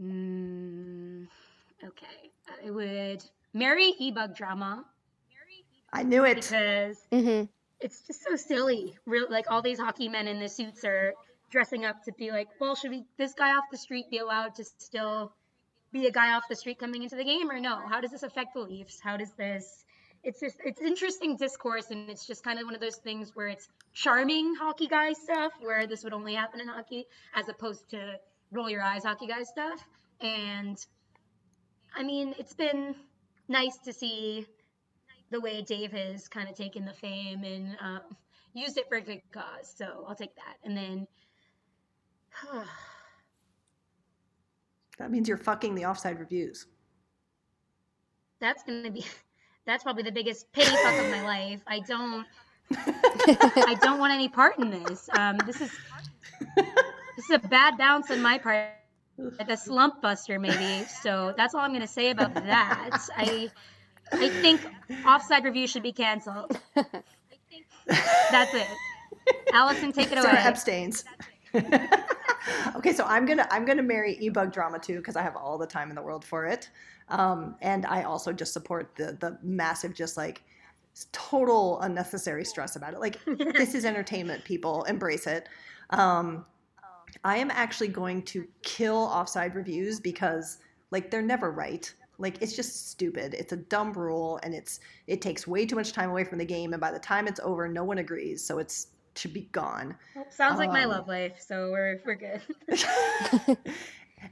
Mm, okay, I would marry e-bug drama I knew it. because hmm it's just so silly. Real like all these hockey men in the suits are dressing up to be like, well, should we this guy off the street be allowed to still be a guy off the street coming into the game or no? How does this affect the Leafs? How does this it's just it's interesting discourse and it's just kind of one of those things where it's charming hockey guy stuff where this would only happen in hockey as opposed to roll your eyes hockey guy stuff. And I mean, it's been nice to see the way Dave has kind of taken the fame and um, used it for a good cause. So I'll take that. And then (sighs) That means you're fucking the offside reviews. that's going to be (laughs) that's probably the biggest pity fuck of my life. I don't (laughs) I don't want any part in this. Um, this is this is a bad bounce on my part, like a slump buster maybe. So that's all I'm going to say about that. I I think offside review should be canceled. (laughs) That's it. Allison, take it Sarah away. abstains. (laughs) (laughs) okay, so I'm gonna I'm gonna marry ebug drama too because I have all the time in the world for it, um, and I also just support the the massive just like total unnecessary stress about it. Like (laughs) this is entertainment, people embrace it. Um, I am actually going to kill offside reviews because like they're never right. Like it's just stupid. It's a dumb rule and it's it takes way too much time away from the game and by the time it's over no one agrees. So it's should be gone. Well, sounds like my Um, love life, so we're we're good. (laughs)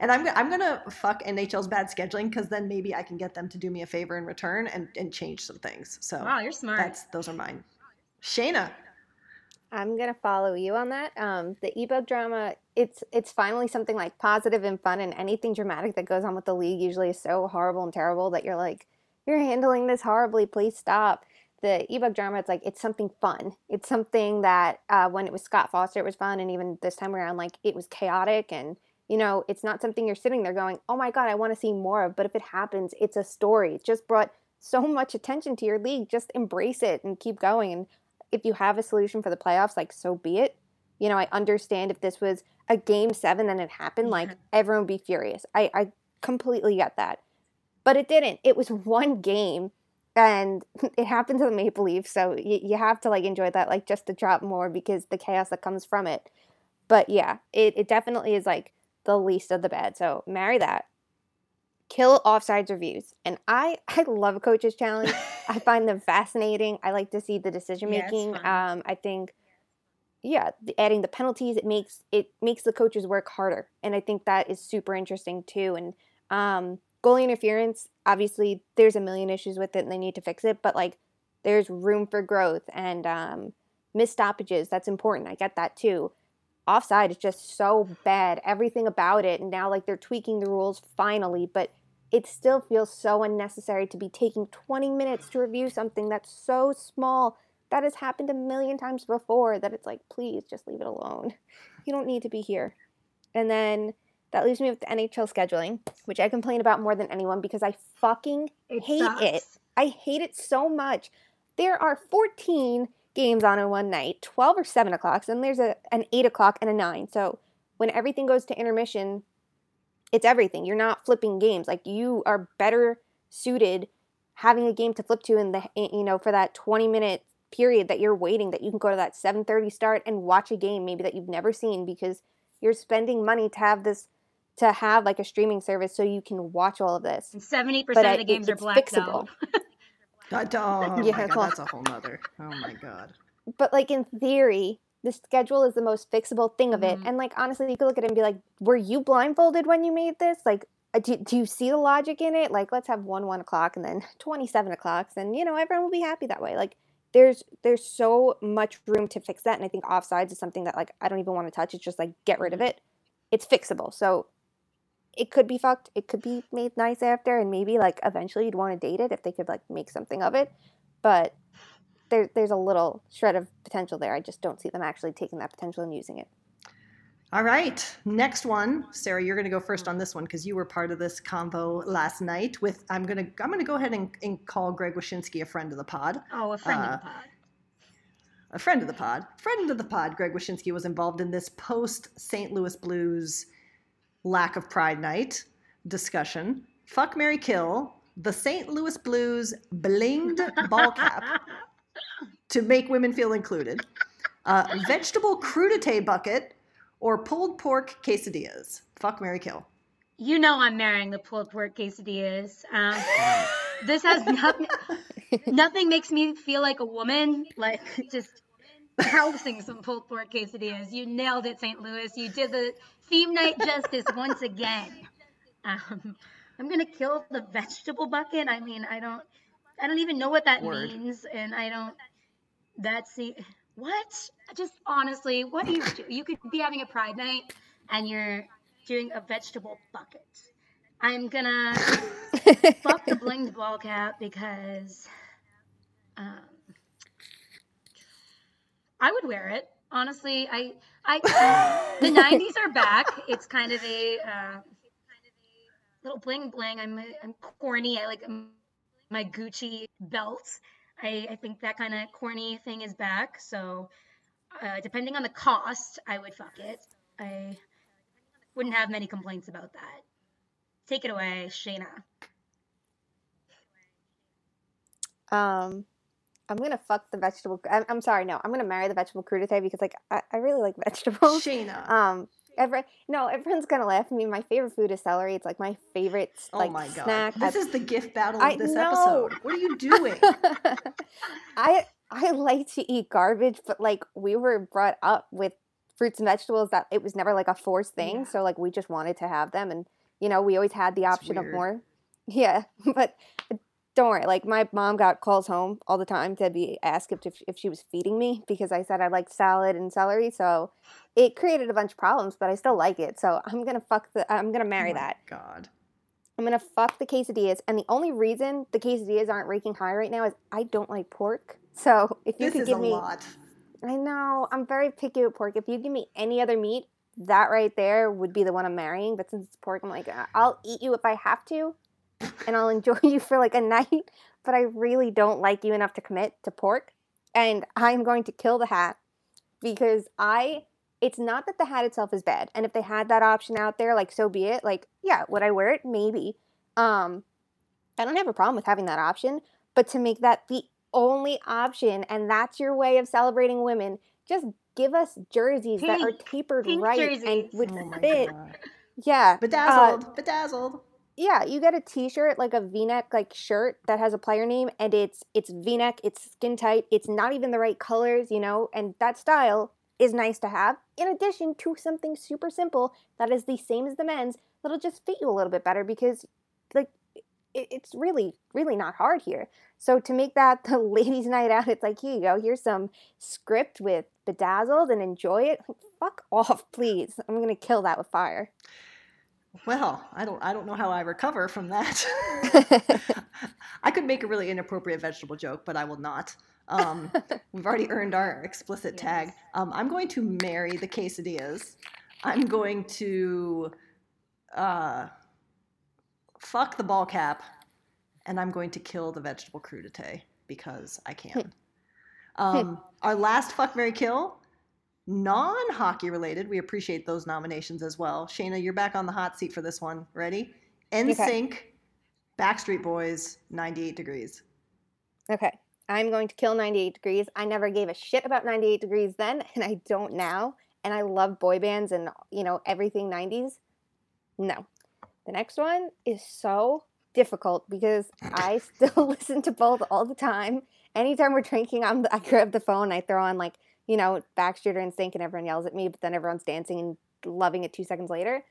and I'm, I'm gonna fuck NHL's bad scheduling because then maybe I can get them to do me a favor in return and, and change some things. So wow, you're smart. that's those are mine. Shayna, I'm gonna follow you on that. Um, the ebug drama, it's it's finally something like positive and fun, and anything dramatic that goes on with the league usually is so horrible and terrible that you're like, you're handling this horribly. Please stop. The ebug drama, it's like it's something fun. It's something that uh, when it was Scott Foster, it was fun, and even this time around, like it was chaotic, and you know, it's not something you're sitting there going, oh my god, I want to see more of. But if it happens, it's a story. It just brought so much attention to your league. Just embrace it and keep going. And if you have a solution for the playoffs, like so be it. You know, I understand if this was a game seven and it happened, like everyone would be furious. I, I completely get that. But it didn't. It was one game and (laughs) it happened to the Maple Leaf, So you, you have to like enjoy that, like just to drop more because the chaos that comes from it. But yeah, it, it definitely is like the least of the bad. So marry that. Kill offsides reviews. And I (laughs) I love a coach's challenge. I (laughs) find them fascinating. I like to see the decision making. fun. um, I think, yeah, the, adding the penalties it makes it makes the coaches work harder, and I think that is super interesting too. And um, goalie interference, obviously, there's a million issues with it, and they need to fix it. But like, there's room for growth and um, missed stoppages. That's important. I get that too. Offside is just so bad. Everything about it, and now like they're tweaking the rules finally, but it still feels so unnecessary to be taking 20 minutes to review something that's so small that has happened a million times before that it's like please just leave it alone you don't need to be here and then that leaves me with the nhl scheduling which i complain about more than anyone because i fucking It hate it i hate it so much there are 14 games on in one night 12 or 7 o'clocks and there's a, an 8 o'clock and a 9 so when everything goes to intermission it's everything. You're not flipping games. Like you are better suited having a game to flip to in the you know for that 20 minute period that you're waiting that you can go to that 7:30 start and watch a game maybe that you've never seen because you're spending money to have this to have like a streaming service so you can watch all of this. And 70% But of the games are it's blacked fixable. (laughs) out. oh, Yeah, my god, that's a whole nother. Oh my god. But like in theory, the schedule is the most fixable thing of it. Mhm. And like honestly, you could look at it and be like, were you blindfolded when you made this? Like, uh, do, do you see the logic in it? Like, let's have one one o'clock and then (laughs) twenty seven o'clocks, and you know everyone will be happy that way. Like, there's there's so much room to fix that, and I think offsides is something that like I don't even want to touch. It's just like get rid of Mhm. it. it's fixable. So it could be fucked. It could be made nice after, and maybe like eventually you'd want to date it if they could like make something of it. But there, there's a little shred of potential there. I just don't see them actually taking that potential and using it. All right, next one, Sarah. You're going to go first on this one because you were part of this convo last night. With I'm going to I'm going to go ahead and, and call Greg Wyshynski a friend of the pod. Oh, a friend Uh, of the pod. a friend of the pod, friend of the pod, Greg Wyshynski was involved in this post St. Louis Blues lack of pride night discussion. Fuck Mary Kill, the St. Louis Blues blinged ball cap to make women feel included. Uh, vegetable crudité bucket or pulled pork quesadillas. Fuck Mary Kill. You know I'm marrying the pulled pork quesadillas. Um, this has (laughs) nothing. nothing makes me feel like a woman. Like just housing some pulled pork quesadillas. You nailed it, St. Louis. You did the theme night justice once again. Um, I'm gonna kill the vegetable bucket. I mean, I don't. I don't even know what that Word. means, and I don't. That's the what? Just honestly, what do you do? You could be having a pride night, and you're doing a vegetable bucket. I'm gonna (laughs) fuck the blinged ball cap because um, I would wear it. Honestly, I I (laughs) the '90s are back. It's kind of a uh, little bling bling. I'm I'm corny. I like um, my Gucci belt. I, I think that kind of corny thing is back. So, uh, depending on the cost, I would fuck it. I wouldn't have many complaints about that. Take it away, Shayna. Um, I'm gonna fuck the vegetable. I'm, I'm sorry, no, I'm gonna marry the vegetable crudité because like I, I really like vegetables. Shayna. (laughs) Um, every no, everyone's gonna laugh at me. My favorite food is celery. It's like my favorite oh like my god. snack. This I- is the gift battle of this episode. What are you doing? (laughs) I I like to eat garbage, but like we were brought up with fruits and vegetables that it was never like a forced thing. Yeah. So like we just wanted to have them, and you know we always had the option of more. Yeah, (laughs) but don't worry. Like my mom got calls home all the time to be asked if if she was feeding me because I said I liked salad and celery. So it created a bunch of problems, but I still like it. So I'm gonna fuck the. I'm gonna marry Oh that. God. I'm gonna fuck the quesadillas, and the only reason the quesadillas aren't raking high right now is I don't like pork. So (laughs) if you This could is give a me, lot. I know I'm very picky with pork. If you give me any other meat, that right there would be the one I'm marrying. But since it's pork, I'm like, "Uh, I'll eat you if I have to, and I'll enjoy (laughs) you for like a night. But I really don't like you enough to commit to pork, and I'm going to kill the hat because I. It's not that the hat itself is bad, and if they had that option out there, like so be it. Like, yeah, would I wear it? Maybe. Um, I don't have a problem with having that option, but to make that the only option and that's your way of celebrating women, just give us jerseys that are tapered right jerseys. and would Oh my fit. god. Yeah. Bedazzled. bedazzled. Yeah, you get a t-shirt like a v-neck like shirt that has a player name and it's it's v-neck, it's skin tight, it's not even the right colors, you know, and that style is nice to have in addition to something super simple that is the same as the men's that'll just fit you a little bit better because like it, it's really really not hard here. So to make that (laughs) the ladies night out, it's like here you go, here's some script with bedazzled and enjoy it. Like, fuck off, please. I'm to kill that with fire. Well, I don't I don't know how I recover from that. (laughs) I could make a really inappropriate vegetable joke, but I will not. Um, we've already earned our explicit tag. Um, I'm going to marry the quesadillas. I'm going to uh, fuck the ball cap, and I'm going to kill the vegetable crudité because I can. Um, our last fuck Mary kill, non-hockey related. We appreciate those nominations as well. Shayna, you're back on the hot seat for this one. Ready? NSYNC, Backstreet Boys, 98 Degrees. Okay. I'm going to kill 98 Degrees. I never gave a shit about 98 Degrees then, (laughs) and I don't now. And I love boy bands and, you know, everything 90s. No. The next one is so difficult because I (laughs) still (laughs) listen to both all the time. Anytime we're drinking, I'm, I grab the phone, I throw on, like, you know, Backstreet or NSYNC, and everyone yells at me, but then everyone's dancing and loving it two seconds later.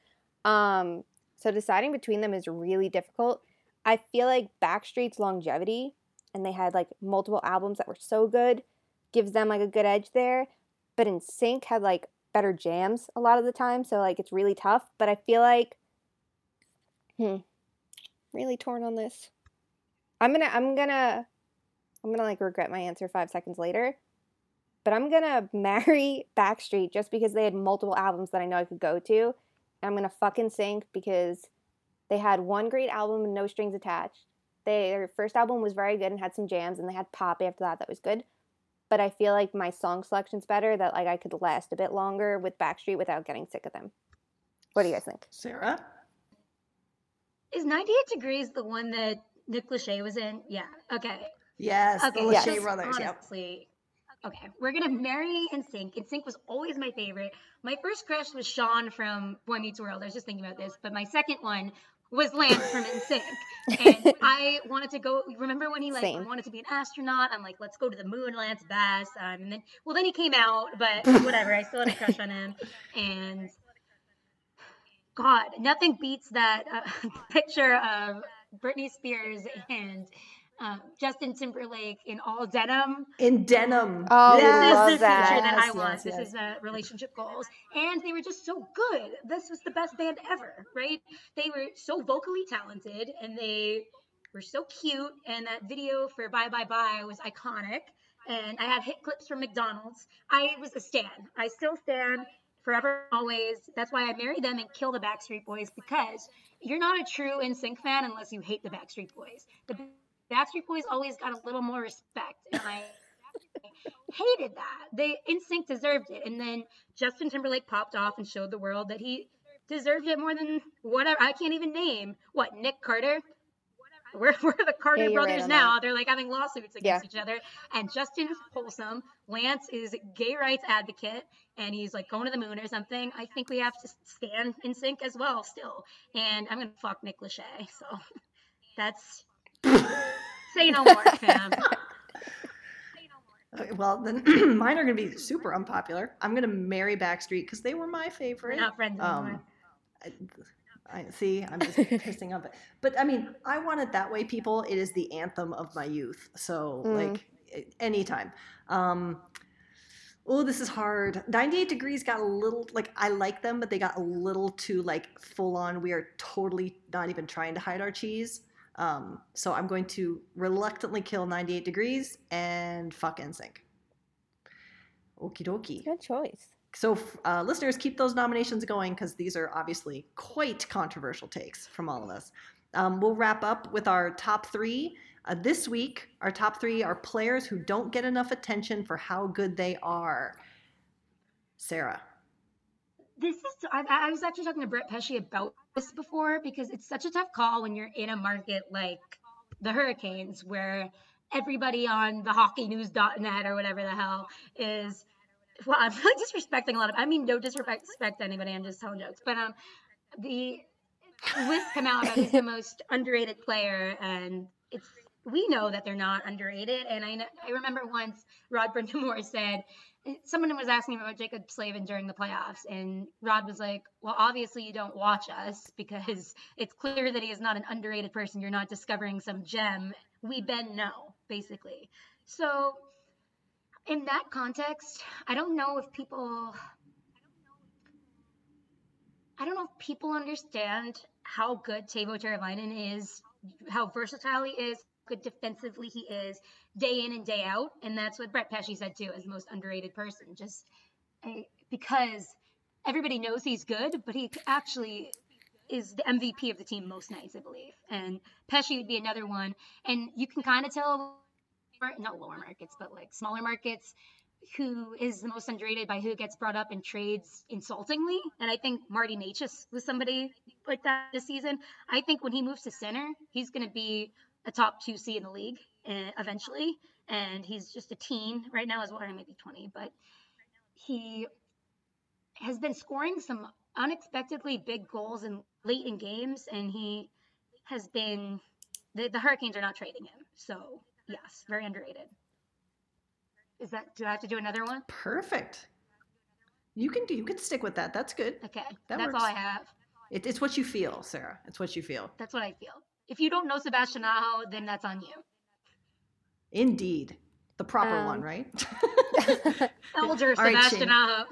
Um, so deciding between them is really difficult. I feel like Backstreet's longevity and they had like multiple albums that were so good gives them like a good edge there but NSYNC had like better jams a lot of the time, so like it's really tough. But I feel like, hmm, really torn on this. I'm gonna, I'm gonna, I'm gonna like regret my answer five seconds later. But I'm gonna (laughs) marry Backstreet just because they had multiple albums that I know I could go to. I'm gonna fucking sync because they had one great album and no strings attached. Their first album was very good and had some jams, and they had pop after that that was good. But I feel like my song selection's better. That like I could last a bit longer with Backstreet without getting sick of them. What do you guys think? Sarah? Is 98 Degrees the one that Nick Lachey was in? Yeah. Okay. Yes, Okay. the. Lachey just brothers. Yep. Okay, we're gonna marry NSYNC. sync was always my favorite. My first crush was Shawn from Boy Meets World. I was just thinking about this, but my second one was Lance from NSYNC. And (laughs) I wanted to go. Remember when he like Same. wanted to be an astronaut? I'm like, let's go to the moon, Lance Bass. Um, and then, well, then he came out, but (laughs) whatever. I still had a crush on him. And God, nothing beats that uh, (laughs) picture of Britney Spears and um, Justin Timberlake in all denim. In denim. Oh, This Yes. is the that. future that I want. yes, this yes. is uh, relationship goals, and they were just so good. This was the best band ever, right? They were so vocally talented, and they were so cute. And that video for "Bye Bye Bye" was iconic. And I have hit clips from McDonald's. I was a stan. I still stand forever, always. That's why I married them and kill the Backstreet Boys because you're not a true NSYNC fan unless you hate the Backstreet Boys. The Backstreet Boys always got a little more respect, and I (laughs) hated that. They NSYNC deserved it, and then Justin Timberlake popped off and showed the world that he deserved it more than whatever. I can't even name what Nick Carter. Where are (laughs) the Carter right brothers now? that. They're like having lawsuits against each other. And Justin's wholesome. Lance is gay rights advocate, and he's like going to the moon or something. I think we have to stand NSYNC as well, still. And I'm gonna fuck Nick Lachey. So (laughs) that's say no more, fam. (laughs) Okay, well, then (clears throat) mine are going to be super unpopular. I'm going to marry Backstreet because they were my We're favorite. not friends anymore. Um, I, I see. I'm just pissing off. (laughs) But I mean, I want it that way, people. It is the anthem of my youth. So Mm. like, anytime. Um, oh, this is hard. 98 Degrees got a little like I like them, but they got a little too like full on. We are totally not even trying to hide our cheese. Um, so I'm going to reluctantly kill 98 Degrees and fuck NSYNC. Okie dokie. Good choice. So, uh, listeners, keep those nominations going because these are obviously quite controversial takes from all of us. Um, we'll wrap up with our top three. Uh, this week, our top three are players who don't get enough attention for how good they are. Sarah. This is I, I was actually talking to Brett Pesce about this before because it's such a tough call when you're in a market like the Hurricanes where everybody on the hockeynews.net or whatever the hell is well I'm (laughs) disrespecting a lot of I mean no disrespect respect to anybody I'm just telling jokes but um the come out about the most underrated player and it's we know that they're not underrated and I know, I remember once Rod Brind'Amour said someone was asking about Jaccob Slavin during the playoffs, and Rod was like, "Well, obviously you don't watch us (laughs) because it's clear that he is not an underrated person. You're not discovering some gem. We Ben know, basically." So, in that context, I don't know if people, I don't know if people understand how good Teuvo Teravainen is, how versatile he is, good defensively he is, day in and day out. And that's what Brett Pesce said too, as the most underrated person. Just eh, because everybody knows he's good, but he actually is the MVP of the team most nights, I believe. And Pesce would be another one. And you can kind of tell, not lower markets, but like smaller markets, who is the most underrated by who gets brought up in trades insultingly. And I think Marty Necas was somebody like that this season. I think when he moves to center, he's going to be a top two C in the league uh, eventually. And he's just a teen right now, as well, or maybe 20, but he has been scoring some unexpectedly big goals in late in games, and he has been the, the Hurricanes are not trading him. So yes, very underrated. Is that do I have to do another one? Perfect. You can do. You can stick with that. That's good. Okay. That That's all. I have. It, it's what you feel, Sarah. It's what you feel. That's what I feel. If you don't know Sebastian Aho, then that's on you. Indeed, the proper one, Um, right? (laughs) Elder (laughs) All right, Sebastian Shane. Aho.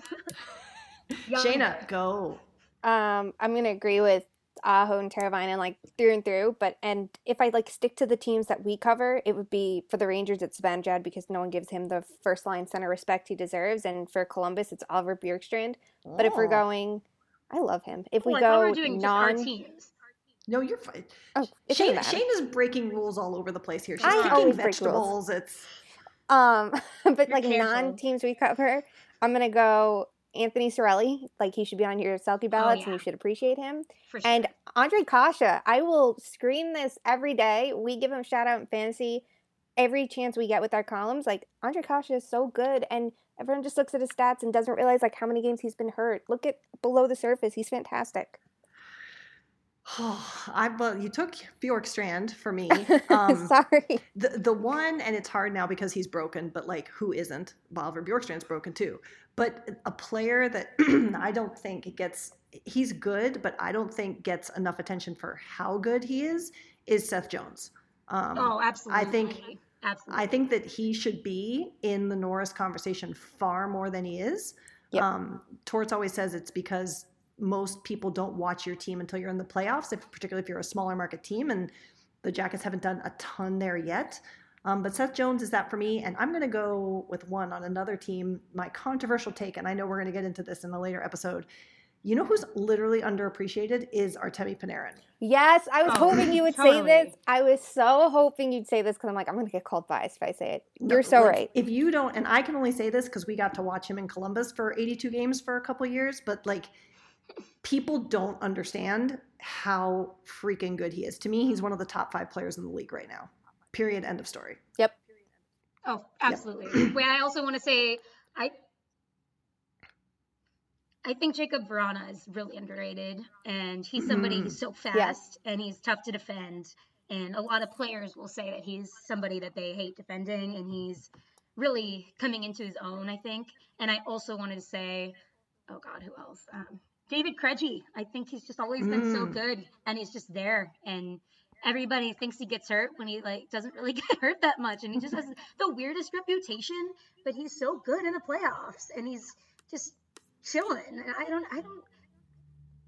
(laughs) Shayna, go. Um, I'm gonna agree with Aho and Teravainen like through and through. But and if I like stick to the teams that we cover, it would be for the Rangers it's Zibanejad because no one gives him the first line center respect he deserves, and for Columbus it's Oliver Bjorkstrand. But if we're Oh. going, I love him. If we Well, I thought go we were doing just our non, teams. No, you're fine. oh, it doesn't Shane, is breaking rules all over the place here. She's I cooking vegetables. It's Um, (laughs) but You're like non teams we cover, I'm gonna go Anthony Cirelli. Like he should be on your Selke ballots, and yeah. you should appreciate him. For sure. And Ondrej Kase, I will scream this every day. We give him shout out in fantasy every chance we get with our columns. Like Ondrej Kase is so good, and everyone just looks at his stats and doesn't realize like how many games he's been hurt. Look at below the surface; he's fantastic. (sighs) I well, you took Bjorkstrand for me. (laughs) Um, Sorry. the the one, and it's hard now because he's broken. But like, who isn't? Oliver Bjorkstrand's broken too. But a player that (clears throat) I don't think gets he's good, but I don't think gets enough attention for how good he is is Seth Jones. Um, oh, absolutely. I think- absolutely. I think that he should be in the Norris conversation far more than he is. Yep. Um, Torts always says it's because most people don't watch your team until you're in the playoffs, if particularly if you're a smaller market team, and the Jackets haven't done a ton there yet. Um, but Seth Jones is that for me, and I'm going to go with one on another team. My controversial take, and I know we're going to get into this in a later episode. You know who's literally underappreciated is Artemi Panarin. Yes, I was Oh, hoping you would say this. I was so hoping you'd say this because I'm like, I'm gonna get called biased if I say it. You're so like, right. If you don't, and I can only say this because we got to watch him in Columbus for 82 games for a couple years, but like people don't understand how freaking good he is. To me, he's one of the top five players in the league right now. Period. End of story. Yep. Oh, absolutely. Wait, I also want to say I I think Jakob Vrana is really underrated and he's somebody Mhm. who's so fast and he's tough to defend and a lot of players will say that he's somebody that they hate defending and he's really coming into his own, I think. And I also wanted to say, oh god, who else? Um, David Krejci. I think he's just always been so Mm. good and he's just there and everybody thinks he gets hurt when he like doesn't really (laughs) get hurt that much and he just has (laughs) the weirdest reputation but he's so good in the playoffs and he's just chilling and i don't i don't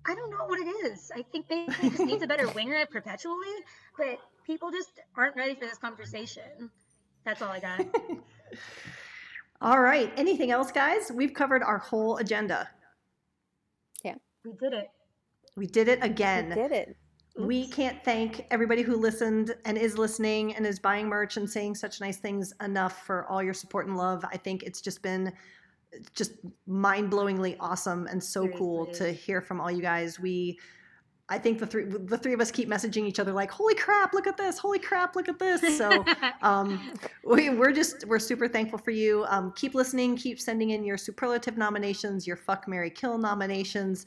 i don't know what it is i think they he just needs a better (laughs) winger perpetually but people just aren't ready for this conversation that's all i got All right. Anything else, guys? We've covered our whole agenda. We did it We did it again. We did it. We can't thank everybody who listened and is listening and is buying merch and saying such nice things enough for all your support and love. I think it's just been just mind-blowingly awesome and so cool to hear from all you guys. We I think the three the three of us keep messaging each other like, "Holy crap, look at this. Holy crap, look at this." So, (laughs) um, we, we're just we're super thankful for you. Um, keep listening. Keep sending in your superlative nominations, your fuck Mary kill nominations.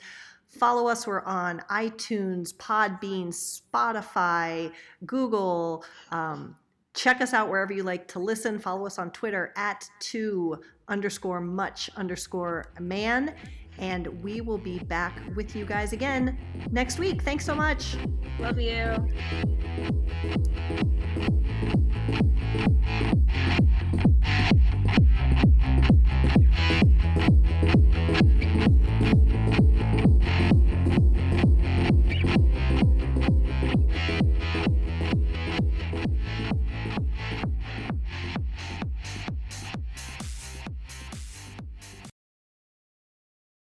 Follow us. We're on iTunes, Podbean, Spotify, Google. Um, check us out wherever you like to listen. Follow us on Twitter at two underscore much underscore man. And we will be back with you guys again next week. Thanks so much. Love you.